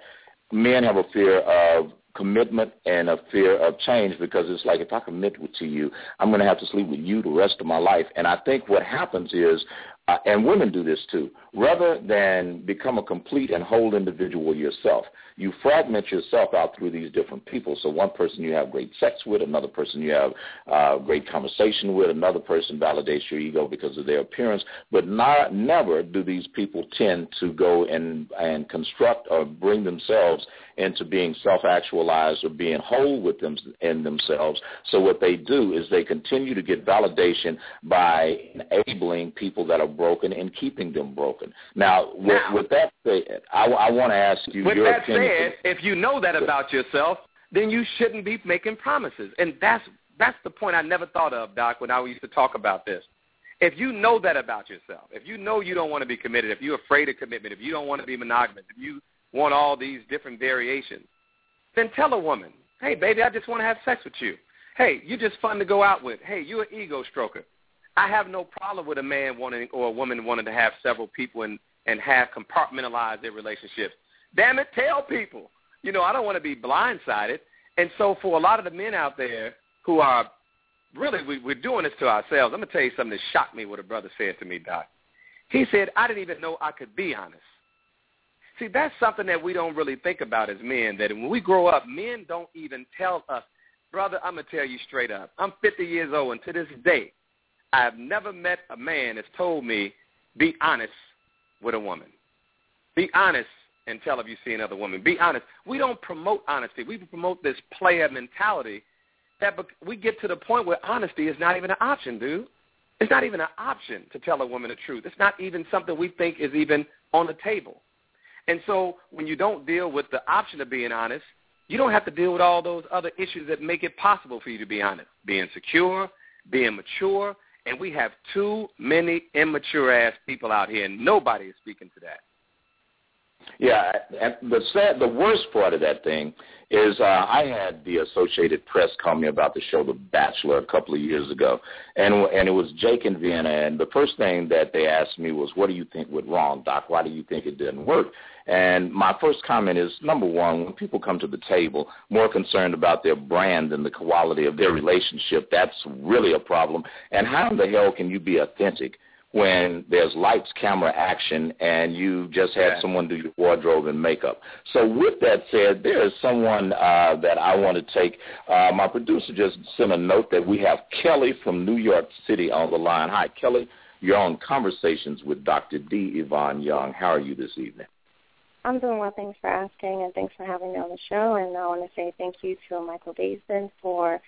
men have a fear of commitment and a fear of change because it's like if I commit to you, I'm going to have to sleep with you the rest of my life. And I think what happens is uh, and women do this too, rather than become a complete and whole individual yourself, you fragment yourself out through these different people. So one person you have great sex with, another person you have uh, great conversation with, another person validates your ego because of their appearance. But not, never do these people tend to go and, and construct or bring themselves into being self-actualized or being whole with them in themselves. So what they do is they continue to get validation by enabling people that are broken and keeping them broken. Now, with, now, with that said, I, I want to ask you with that opinion. said, if you know that about yourself, then you shouldn't be making promises. And that's that's the point I never thought of, Doc, when I used to talk about this. If you know that about yourself, if you know you don't want to be committed, if you're afraid of commitment, if you don't want to be monogamous, if you want all these different variations, then tell a woman, hey, baby, I just want to have sex with you. Hey, you're just fun to go out with. Hey, you're an ego stroker. I have no problem with a man wanting or a woman wanting to have several people and and have compartmentalized their relationships. Damn it, tell people. You know, I don't want to be blindsided. And so for a lot of the men out there who are really we, we're doing this to ourselves, I'm gonna tell you something that shocked me. What a brother said to me, Doc. He said, "I didn't even know I could be honest." See, that's something that we don't really think about as men. That when we grow up, men don't even tell us, brother. I'm gonna tell you straight up. I'm 50 years old, and to this day, I have never met a man that's told me, be honest with a woman. Be honest and tell if you see another woman. Be honest. We don't promote honesty. We promote this player mentality that we get to the point where honesty is not even an option, dude. It's not even an option to tell a woman the truth. It's not even something we think is even on the table. And so when you don't deal with the option of being honest, you don't have to deal with all those other issues that make it possible for you to be honest. Being secure, being mature, and we have too many immature ass people out here, and nobody is speaking to that. Yeah, and the sad, the worst part of that thing is uh, I had the Associated Press call me about the show The Bachelor a couple of years ago, and and it was Jake and Vienna, and the first thing that they asked me was, "What do you think went wrong, Doc? Why do you think it didn't work?" And my first comment is, number one, when people come to the table more concerned about their brand than the quality of their relationship, that's really a problem. And how in the hell can you be authentic when there's lights, camera, action, and you just had someone do your wardrobe and makeup. So with that said, there is someone uh, that I want to take. Uh, my producer just sent a note that we have Kelly from New York City on the line. Hi, Kelly. You're on Conversations with Dr. D. Yvonne Young. How are you this evening? I'm doing well. Thanks for asking, and thanks for having me on the show. And I want to say thank you to Michael Baisden for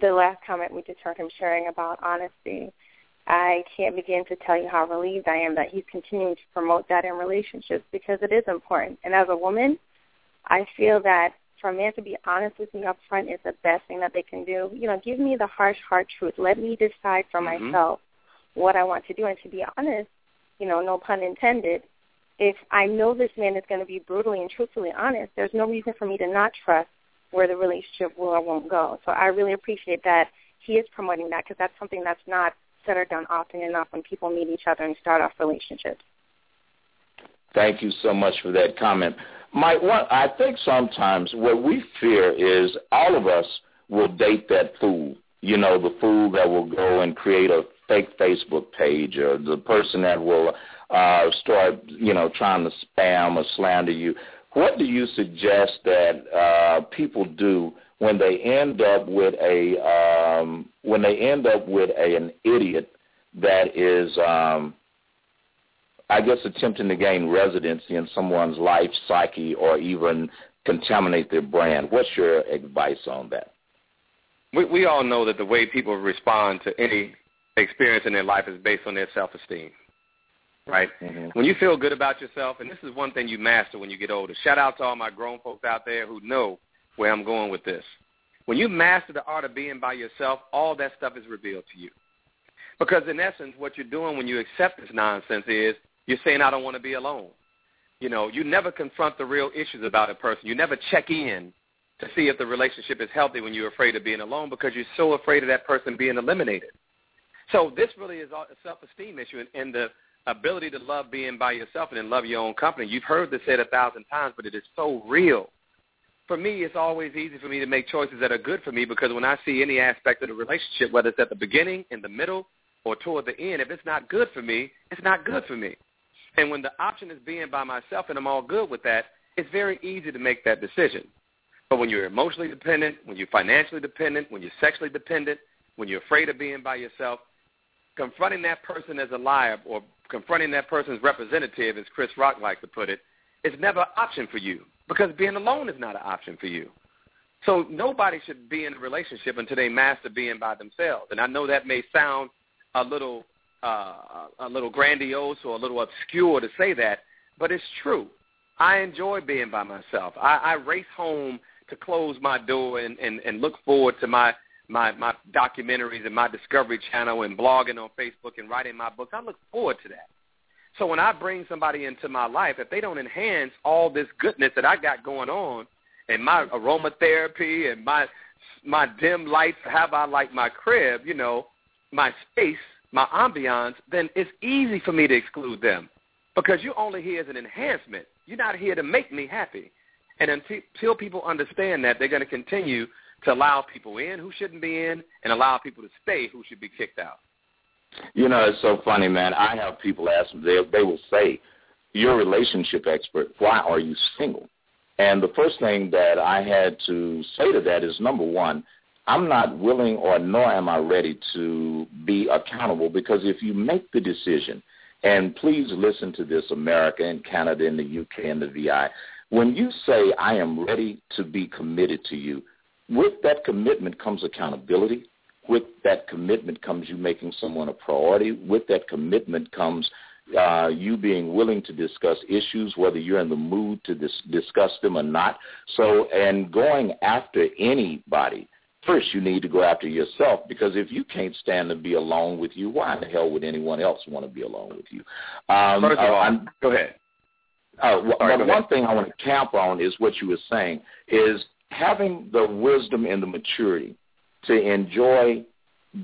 the last comment we just heard him sharing about honesty. I can't begin to tell you how relieved I am that he's continuing to promote that in relationships because it is important. And as a woman, I feel that for a man to be honest with me up front is the best thing that they can do. You know, give me the harsh, hard truth. Let me decide for mm-hmm. myself what I want to do. And to be honest, you know, no pun intended, if I know this man is going to be brutally and truthfully honest, there's no reason for me to not trust where the relationship will or won't go. So I really appreciate that he is promoting that because that's something that's not said or done often enough when people meet each other and start off relationships. Thank you so much for that comment. Mike, what I think sometimes what we fear is all of us will date that fool. You know, the fool that will go and create a fake Facebook page or the person that will uh, start, you know, trying to spam or slander you. What do you suggest that uh, people do when they end up with a um, when they end up with a, an idiot that is, um, I guess, attempting to gain residency in someone's life, psyche, or even contaminate their brand? What's your advice on that? We, we all know that the way people respond to any experience in their life is based on their self-esteem right? Mm-hmm. When you feel good about yourself, and this is one thing you master when you get older. Shout out to all my grown folks out there who know where I'm going with this. When you master the art of being by yourself, all that stuff is revealed to you. Because in essence, what you're doing when you accept this nonsense is you're saying, I don't want to be alone. You know, you never confront the real issues about a person. You never check in to see if the relationship is healthy when you're afraid of being alone because you're so afraid of that person being eliminated. So this really is a self-esteem issue and, and the ability to love being by yourself and then love your own company. You've heard this said a thousand times, but it is so real. For me, it's always easy for me to make choices that are good for me because when I see any aspect of the relationship, whether it's at the beginning, in the middle, or toward the end, if it's not good for me, it's not good for me. And when the option is being by myself and I'm all good with that, it's very easy to make that decision. But when you're emotionally dependent, when you're financially dependent, when you're sexually dependent, when you're afraid of being by yourself, confronting that person as a liar or confronting that person's representative, as Chris Rock likes to put it, is never an option for you because being alone is not an option for you. So nobody should be in a relationship until they master being by themselves. And I know that may sound a little uh, a little grandiose or a little obscure to say that, but it's true. I enjoy being by myself. I, I race home to close my door and, and, and look forward to my, my, my documentaries and my Discovery Channel and blogging on Facebook and writing my books. I look forward to that. So when I bring somebody into my life, if they don't enhance all this goodness that I got going on and my aromatherapy and my my dim lights, how I like my crib, you know, my space, my ambiance, then it's easy for me to exclude them because you're only here as an enhancement. You're not here to make me happy. And until people understand that, they're going to continue to allow people in who shouldn't be in and allow people to stay who should be kicked out. You know, it's so funny, man. I have people ask me, they, they will say, you're a relationship expert. Why are you single? And the first thing that I had to say to that is, number one, I'm not willing or nor am I ready to be accountable because if you make the decision, and please listen to this, America and Canada and the UK and the VI, when you say I am ready to be committed to you, with that commitment comes accountability. With that commitment comes you making someone a priority. With that commitment comes uh, you being willing to discuss issues, whether you're in the mood to dis- discuss them or not. So, and going after anybody first you need to go after yourself because if you can't stand to be alone with you, why in the hell would anyone else want to be alone with you? Um, first of all, uh, go ahead. Uh, Sorry, go one ahead. thing I want to camp on is what you were saying is having the wisdom and the maturity to enjoy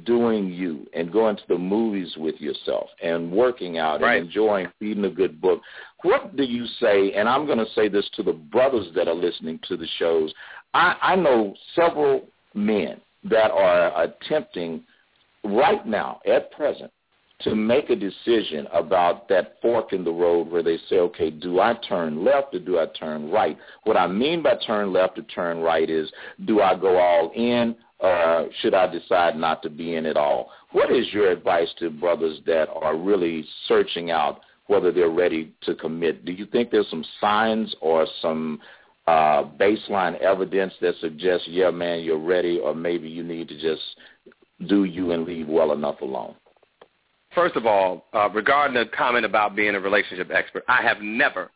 doing you and going to the movies with yourself and working out right. and enjoying reading a good book. What do you say, and I'm going to say this to the brothers that are listening to the shows, I, I know several men that are attempting right now, at present, to make a decision about that fork in the road where they say, okay, do I turn left or do I turn right? What I mean by turn left or turn right is, do I go all in or should I decide not to be in at all? What is your advice to brothers that are really searching out whether they're ready to commit? Do you think there's some signs or some uh, baseline evidence that suggests, yeah, man, you're ready, or maybe you need to just do you and leave well enough alone? First of all, uh, regarding the comment about being a relationship expert, I have never,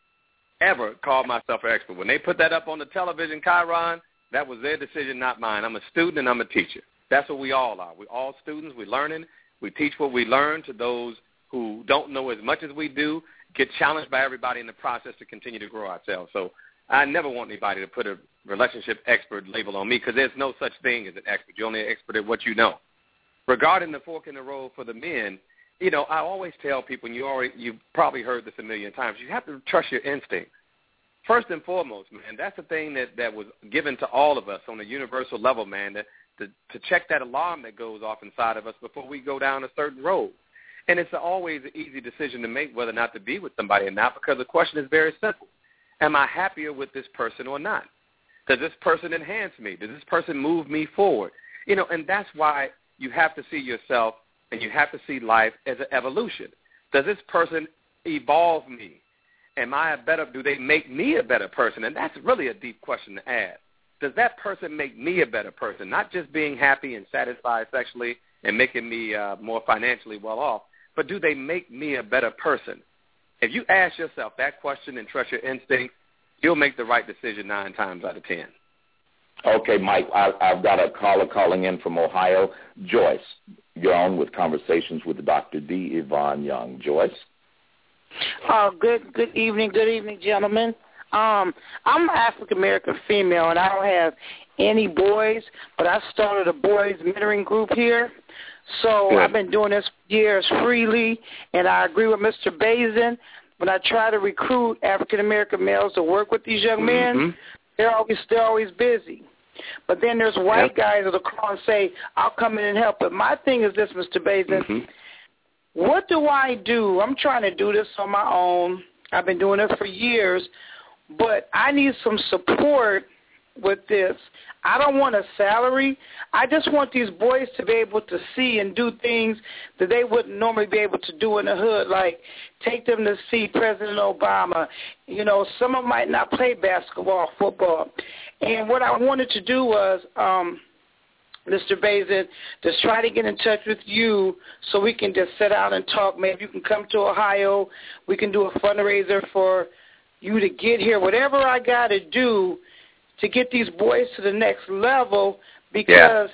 ever called myself an expert. When they put that up on the television, Chiron, that was their decision, not mine. I'm a student and I'm a teacher. That's what we all are. We're all students. We're learning. We teach what we learn to those who don't know as much as we do, get challenged by everybody in the process to continue to grow ourselves. So I never want anybody to put a relationship expert label on me because there's no such thing as an expert. You're only an expert at what you know. Regarding the fork in the road for the men, you know, I always tell people, and you already you've probably heard this a million times, you have to trust your instincts. First and foremost, man, that's the thing that that was given to all of us on a universal level, man, to to, to check that alarm that goes off inside of us before we go down a certain road. And it's always an easy decision to make whether or not to be with somebody or not because the question is very simple. Am I happier with this person or not? Does this person enhance me? Does this person move me forward? You know, and that's why you have to see yourself and you have to see life as an evolution. Does this person evolve me? Am I a better, do they make me a better person? And that's really a deep question to ask. Does that person make me a better person? Not just being happy and satisfied sexually and making me uh, more financially well off, but do they make me a better person? If you ask yourself that question and trust your instincts, you'll make the right decision nine times out of ten. Okay, Mike, I, I've got a caller calling in from Ohio. Joyce, you're on with Conversations with Dr. D. Yvonne Young. Joyce? Uh, good good evening, good evening, gentlemen. Um, I'm an African American female, and I don't have any boys, but I started a boys mentoring group here So Good. I've been doing this years freely, and I agree with Mr. Baisden. When I try to recruit African American males to work with these young men, Mhm. they're always they're always busy. But then there's white Yep. guys that'll call and say, "I'll come in and help." But my thing is this, Mr. Baisden. Mhm. What do I do? I'm trying to do this on my own. I've been doing it for years, but I need some support with this. I don't want a salary. I just want these boys to be able to see and do things that they wouldn't normally be able to do in the hood, like take them to see President Obama. You know, some of them might not play basketball, football. And what I wanted to do was um Mr. Baisden, just try to get in touch with you so we can just sit out and talk. Maybe you can come to Ohio. We can do a fundraiser for you to get here. Whatever I got to do to get these boys to the next level because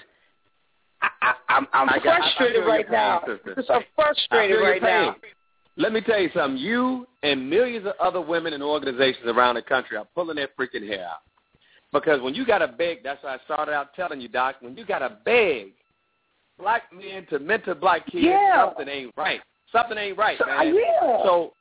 I, I, I'm, I'm I got- I- I frustrated right pain, now. sister. I'm frustrated right now. Let me tell you something. You and millions of other women and organizations around the country are pulling their freaking hair out. Because when you got to beg, that's why I started out telling you, Doc, when you got to beg black men to mentor black kids, Yeah. something ain't right. Something ain't right, So, man. Uh, yeah. So,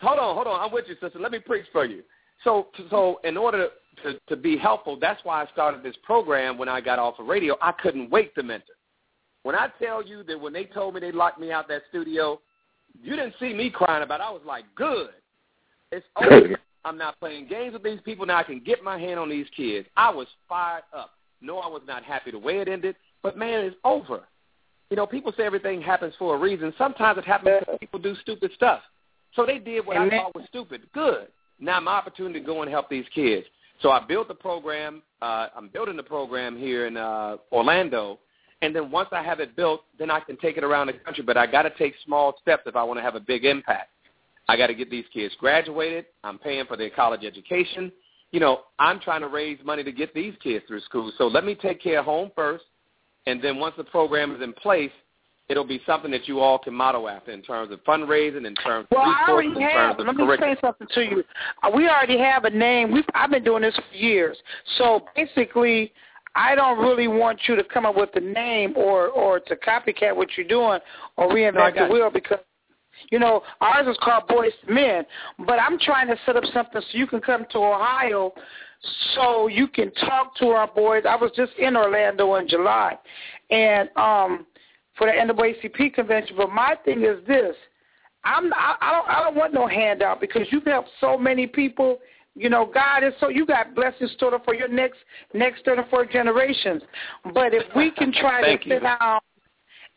hold on, hold on. I'm with you, sister. Let me preach for you. So, so in order to, to be helpful, that's why I started this program when I got off of radio. I couldn't wait to mentor. When I tell you that when they told me they locked me out that studio, you didn't see me crying about it. I was like, good. It's over. I'm not playing games with these people. Now I can get my hand on these kids. I was fired up. No, I was not happy the way it ended, but man, it's over. You know, people say everything happens for a reason. Sometimes it happens because people do stupid stuff. So they did what I thought was stupid. Good. Now my opportunity to go and help these kids. So I built the program. Uh, I'm building the program here in uh, Orlando, and then once I have it built, then I can take it around the country. But I got to take small steps if I want to have a big impact. I got to get these kids graduated. I'm paying for their college education. You know, I'm trying to raise money to get these kids through school. So let me take care of home first, and then once the program is in place, it'll be something that you all can model after in terms of fundraising, in terms of Well, I resources, in have. terms of Let me curriculum. say something to you. Uh, We already have a name. We've, I've been doing this for years. So basically, I don't really want you to come up with a name or or to copycat what you're doing or No, reinvent got the wheel because. You know, ours is called Boys to Men, but I'm trying to set up something so you can come to Ohio so you can talk to our boys. I was just in Orlando in July, and um, for the NAACP convention. But my thing is this: I'm I, I don't I don't want no handout because you've helped so many people. You know, God is so you got blessings stored up for your next next third and fourth generations. But if we can try to sit down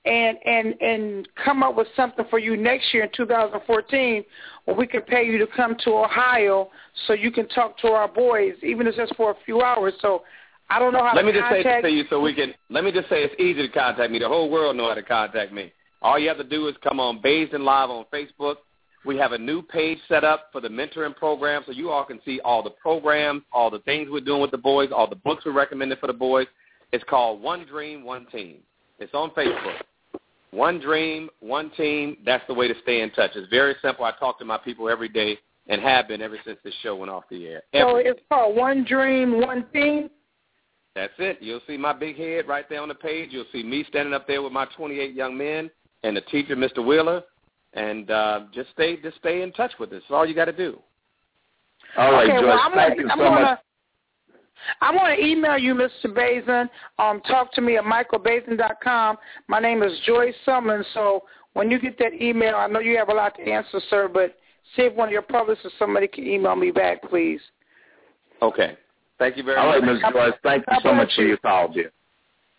and and and come up with something for you next year in 2014, where we can pay you to come to Ohio so you can talk to our boys, even if it's just for a few hours. So I don't know how Let to me just say contact this to you so we can, let me just say it's easy to contact me. The whole world know how to contact me. All you have to do is come on Baisden Live on Facebook. We have a new page set up for the mentoring program so you all can see all the programs, all the things we're doing with the boys, all the books we're recommending for the boys. It's called One Dream, One Team. It's on Facebook. One Dream, One Team. That's the way to stay in touch. It's very simple. I talk to my people every day and have been ever since this show went off the air. So Every it's called One Dream, One Team. That's it. You'll see my big head right there on the page. You'll see me standing up there with my 28 young men and the teacher, Mr. Wheeler, and uh, just stay just stay in touch with us. That's all you got to do. All right, okay, Joyce. well, I'm thank gonna, you I'm so gonna, much. I'm going to email you, Mr. Baisden. Um, talk to me at michaelbaisden.com. My name is Joyce Summons. So when you get that email, I know you have a lot to answer, sir, but see if one of your publicists or somebody can email me back, please. Okay. Thank you very All right, much. Ms. Joyce. Thank you so much bless for your call, dear.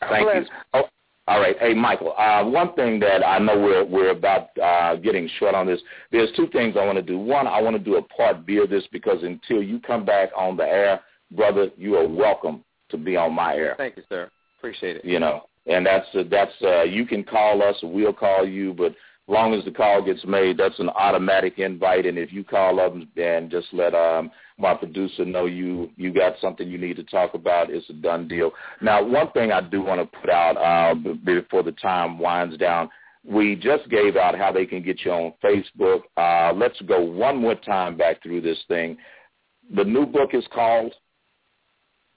Thank you. Oh, all right. Hey, Michael, uh, one thing that I know we're, we're about uh, getting short on this, there's two things I want to do. One, I want to do a part B of this because until you come back on the air, brother, you are welcome to be on my air. Thank you, sir. Appreciate it. You know, and that's uh, that's uh, you can call us, or we'll call you, but long as the call gets made, that's an automatic invite. And if you call up and just let um, my producer know you you got something you need to talk about, it's a done deal. Now, one thing I do want to put out uh, before the time winds down. We just gave out how they can get you on Facebook. Uh, let's go one more time back through this thing. The new book is called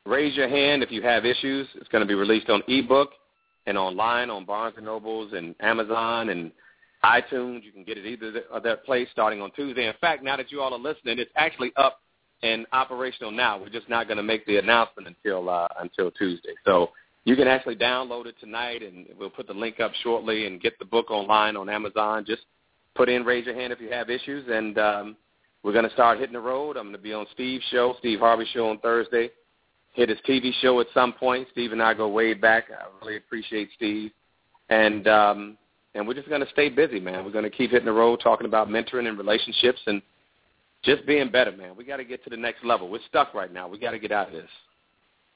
Raise your hand if you have issues. It's going to be released on ebook. and online on Barnes and Nobles and Amazon and iTunes. You can get it either of that place starting on Tuesday. In fact, now that you all are listening, it's actually up and operational now. We're just not going to make the announcement until uh, until Tuesday. So you can actually download it tonight, and we'll put the link up shortly and get the book online on Amazon. Just put in raise your hand if you have issues, and um, we're going to start hitting the road. I'm going to be on Steve's show, Steve Harvey show on Thursday. Hit his TV show at some point. Steve and I go way back. I really appreciate Steve, and um, and we're just going to stay busy, man. We're going to keep hitting the road, talking about mentoring and relationships, and just being better, man. We got to get to the next level. We're stuck right now. We got to get out of this.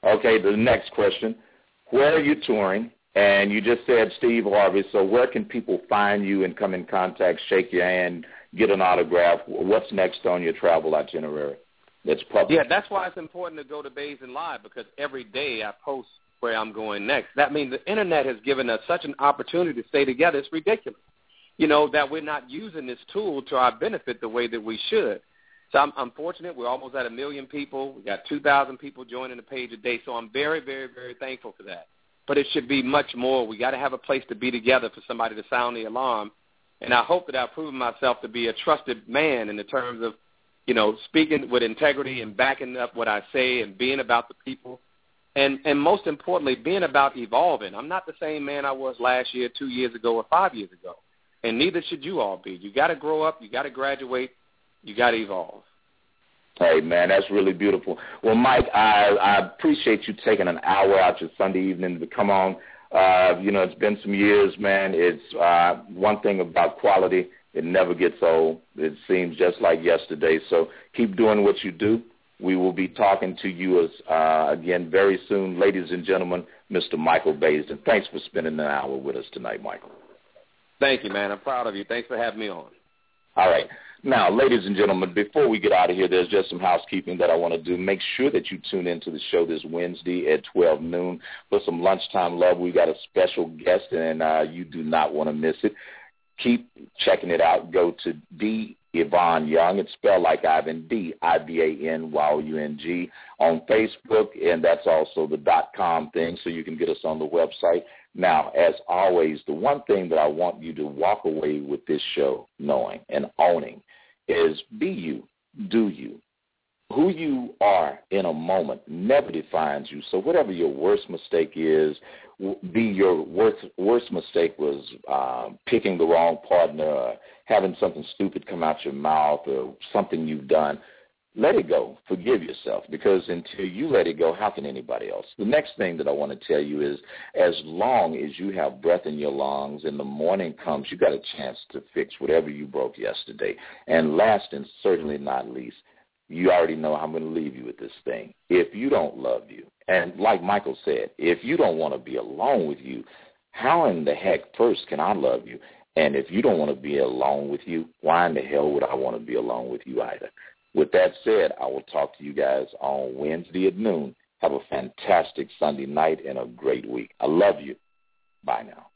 Okay, the next question. Where are you touring? And you just said Steve Harvey, so where can people find you and come in contact, shake your hand, get an autograph? What's next on your travel itinerary that's public? Yeah, that's why it's important to go to Baisden Live because every day I post where I'm going next. That means the Internet has given us such an opportunity to stay together. It's ridiculous, you know, that we're not using this tool to our benefit the way that we should. So I'm, I'm fortunate. We're almost at a million people. We got 2,000 people joining the page a day. So I'm very, very, very thankful for that. But it should be much more. We got to have a place to be together for somebody to sound the alarm. And I hope that I've proven myself to be a trusted man in the terms of, you know, speaking with integrity and backing up what I say and being about the people. And and most importantly, being about evolving. I'm not the same man I was last year, two years ago, or five years ago. And neither should you all be. You got to grow up. You got to graduate you got to evolve. Hey man, that's really beautiful. Well, Mike, I, I appreciate you taking an hour out your Sunday evening to come on. Uh, you know, it's been some years, man. It's uh, one thing about quality; it never gets old. It seems just like yesterday. So keep doing what you do. We will be talking to you as, uh, again very soon, ladies and gentlemen. Mr. Michael Baisden. Thanks for spending an hour with us tonight, Michael. Thank you, man. I'm proud of you. Thanks for having me on. All right. Now, ladies and gentlemen, before we get out of here, there's just some housekeeping that I want to do. Make sure that you tune into the show this Wednesday at 12 noon for some lunchtime love. We got a special guest, and uh, you do not want to miss it. Keep checking it out. Go to D Yvonne Young. It's spelled like Ivan D I B A N Y O U N G on Facebook, and that's also the dot com thing, so you can get us on the website. Now, as always, the one thing that I want you to walk away with this show knowing and owning is be you, do you. Who you are in a moment never defines you. So whatever your worst mistake is, be your worst worst mistake was um, picking the wrong partner, or having something stupid come out your mouth, or something you've done let it go. Forgive yourself because until you let it go, how can anybody else? The next thing that I want to tell you is as long as you have breath in your lungs and the morning comes, you got a chance to fix whatever you broke yesterday. And last and certainly not least, you already know I'm going to leave you with this thing. If you don't love you, and like Michael said, if you don't want to be alone with you, how in the heck first can I love you? And if you don't want to be alone with you, why in the hell would I want to be alone with you either? With that said, I will talk to you guys on Wednesday at noon. Have a fantastic Sunday night and a great week. I love you. Bye now.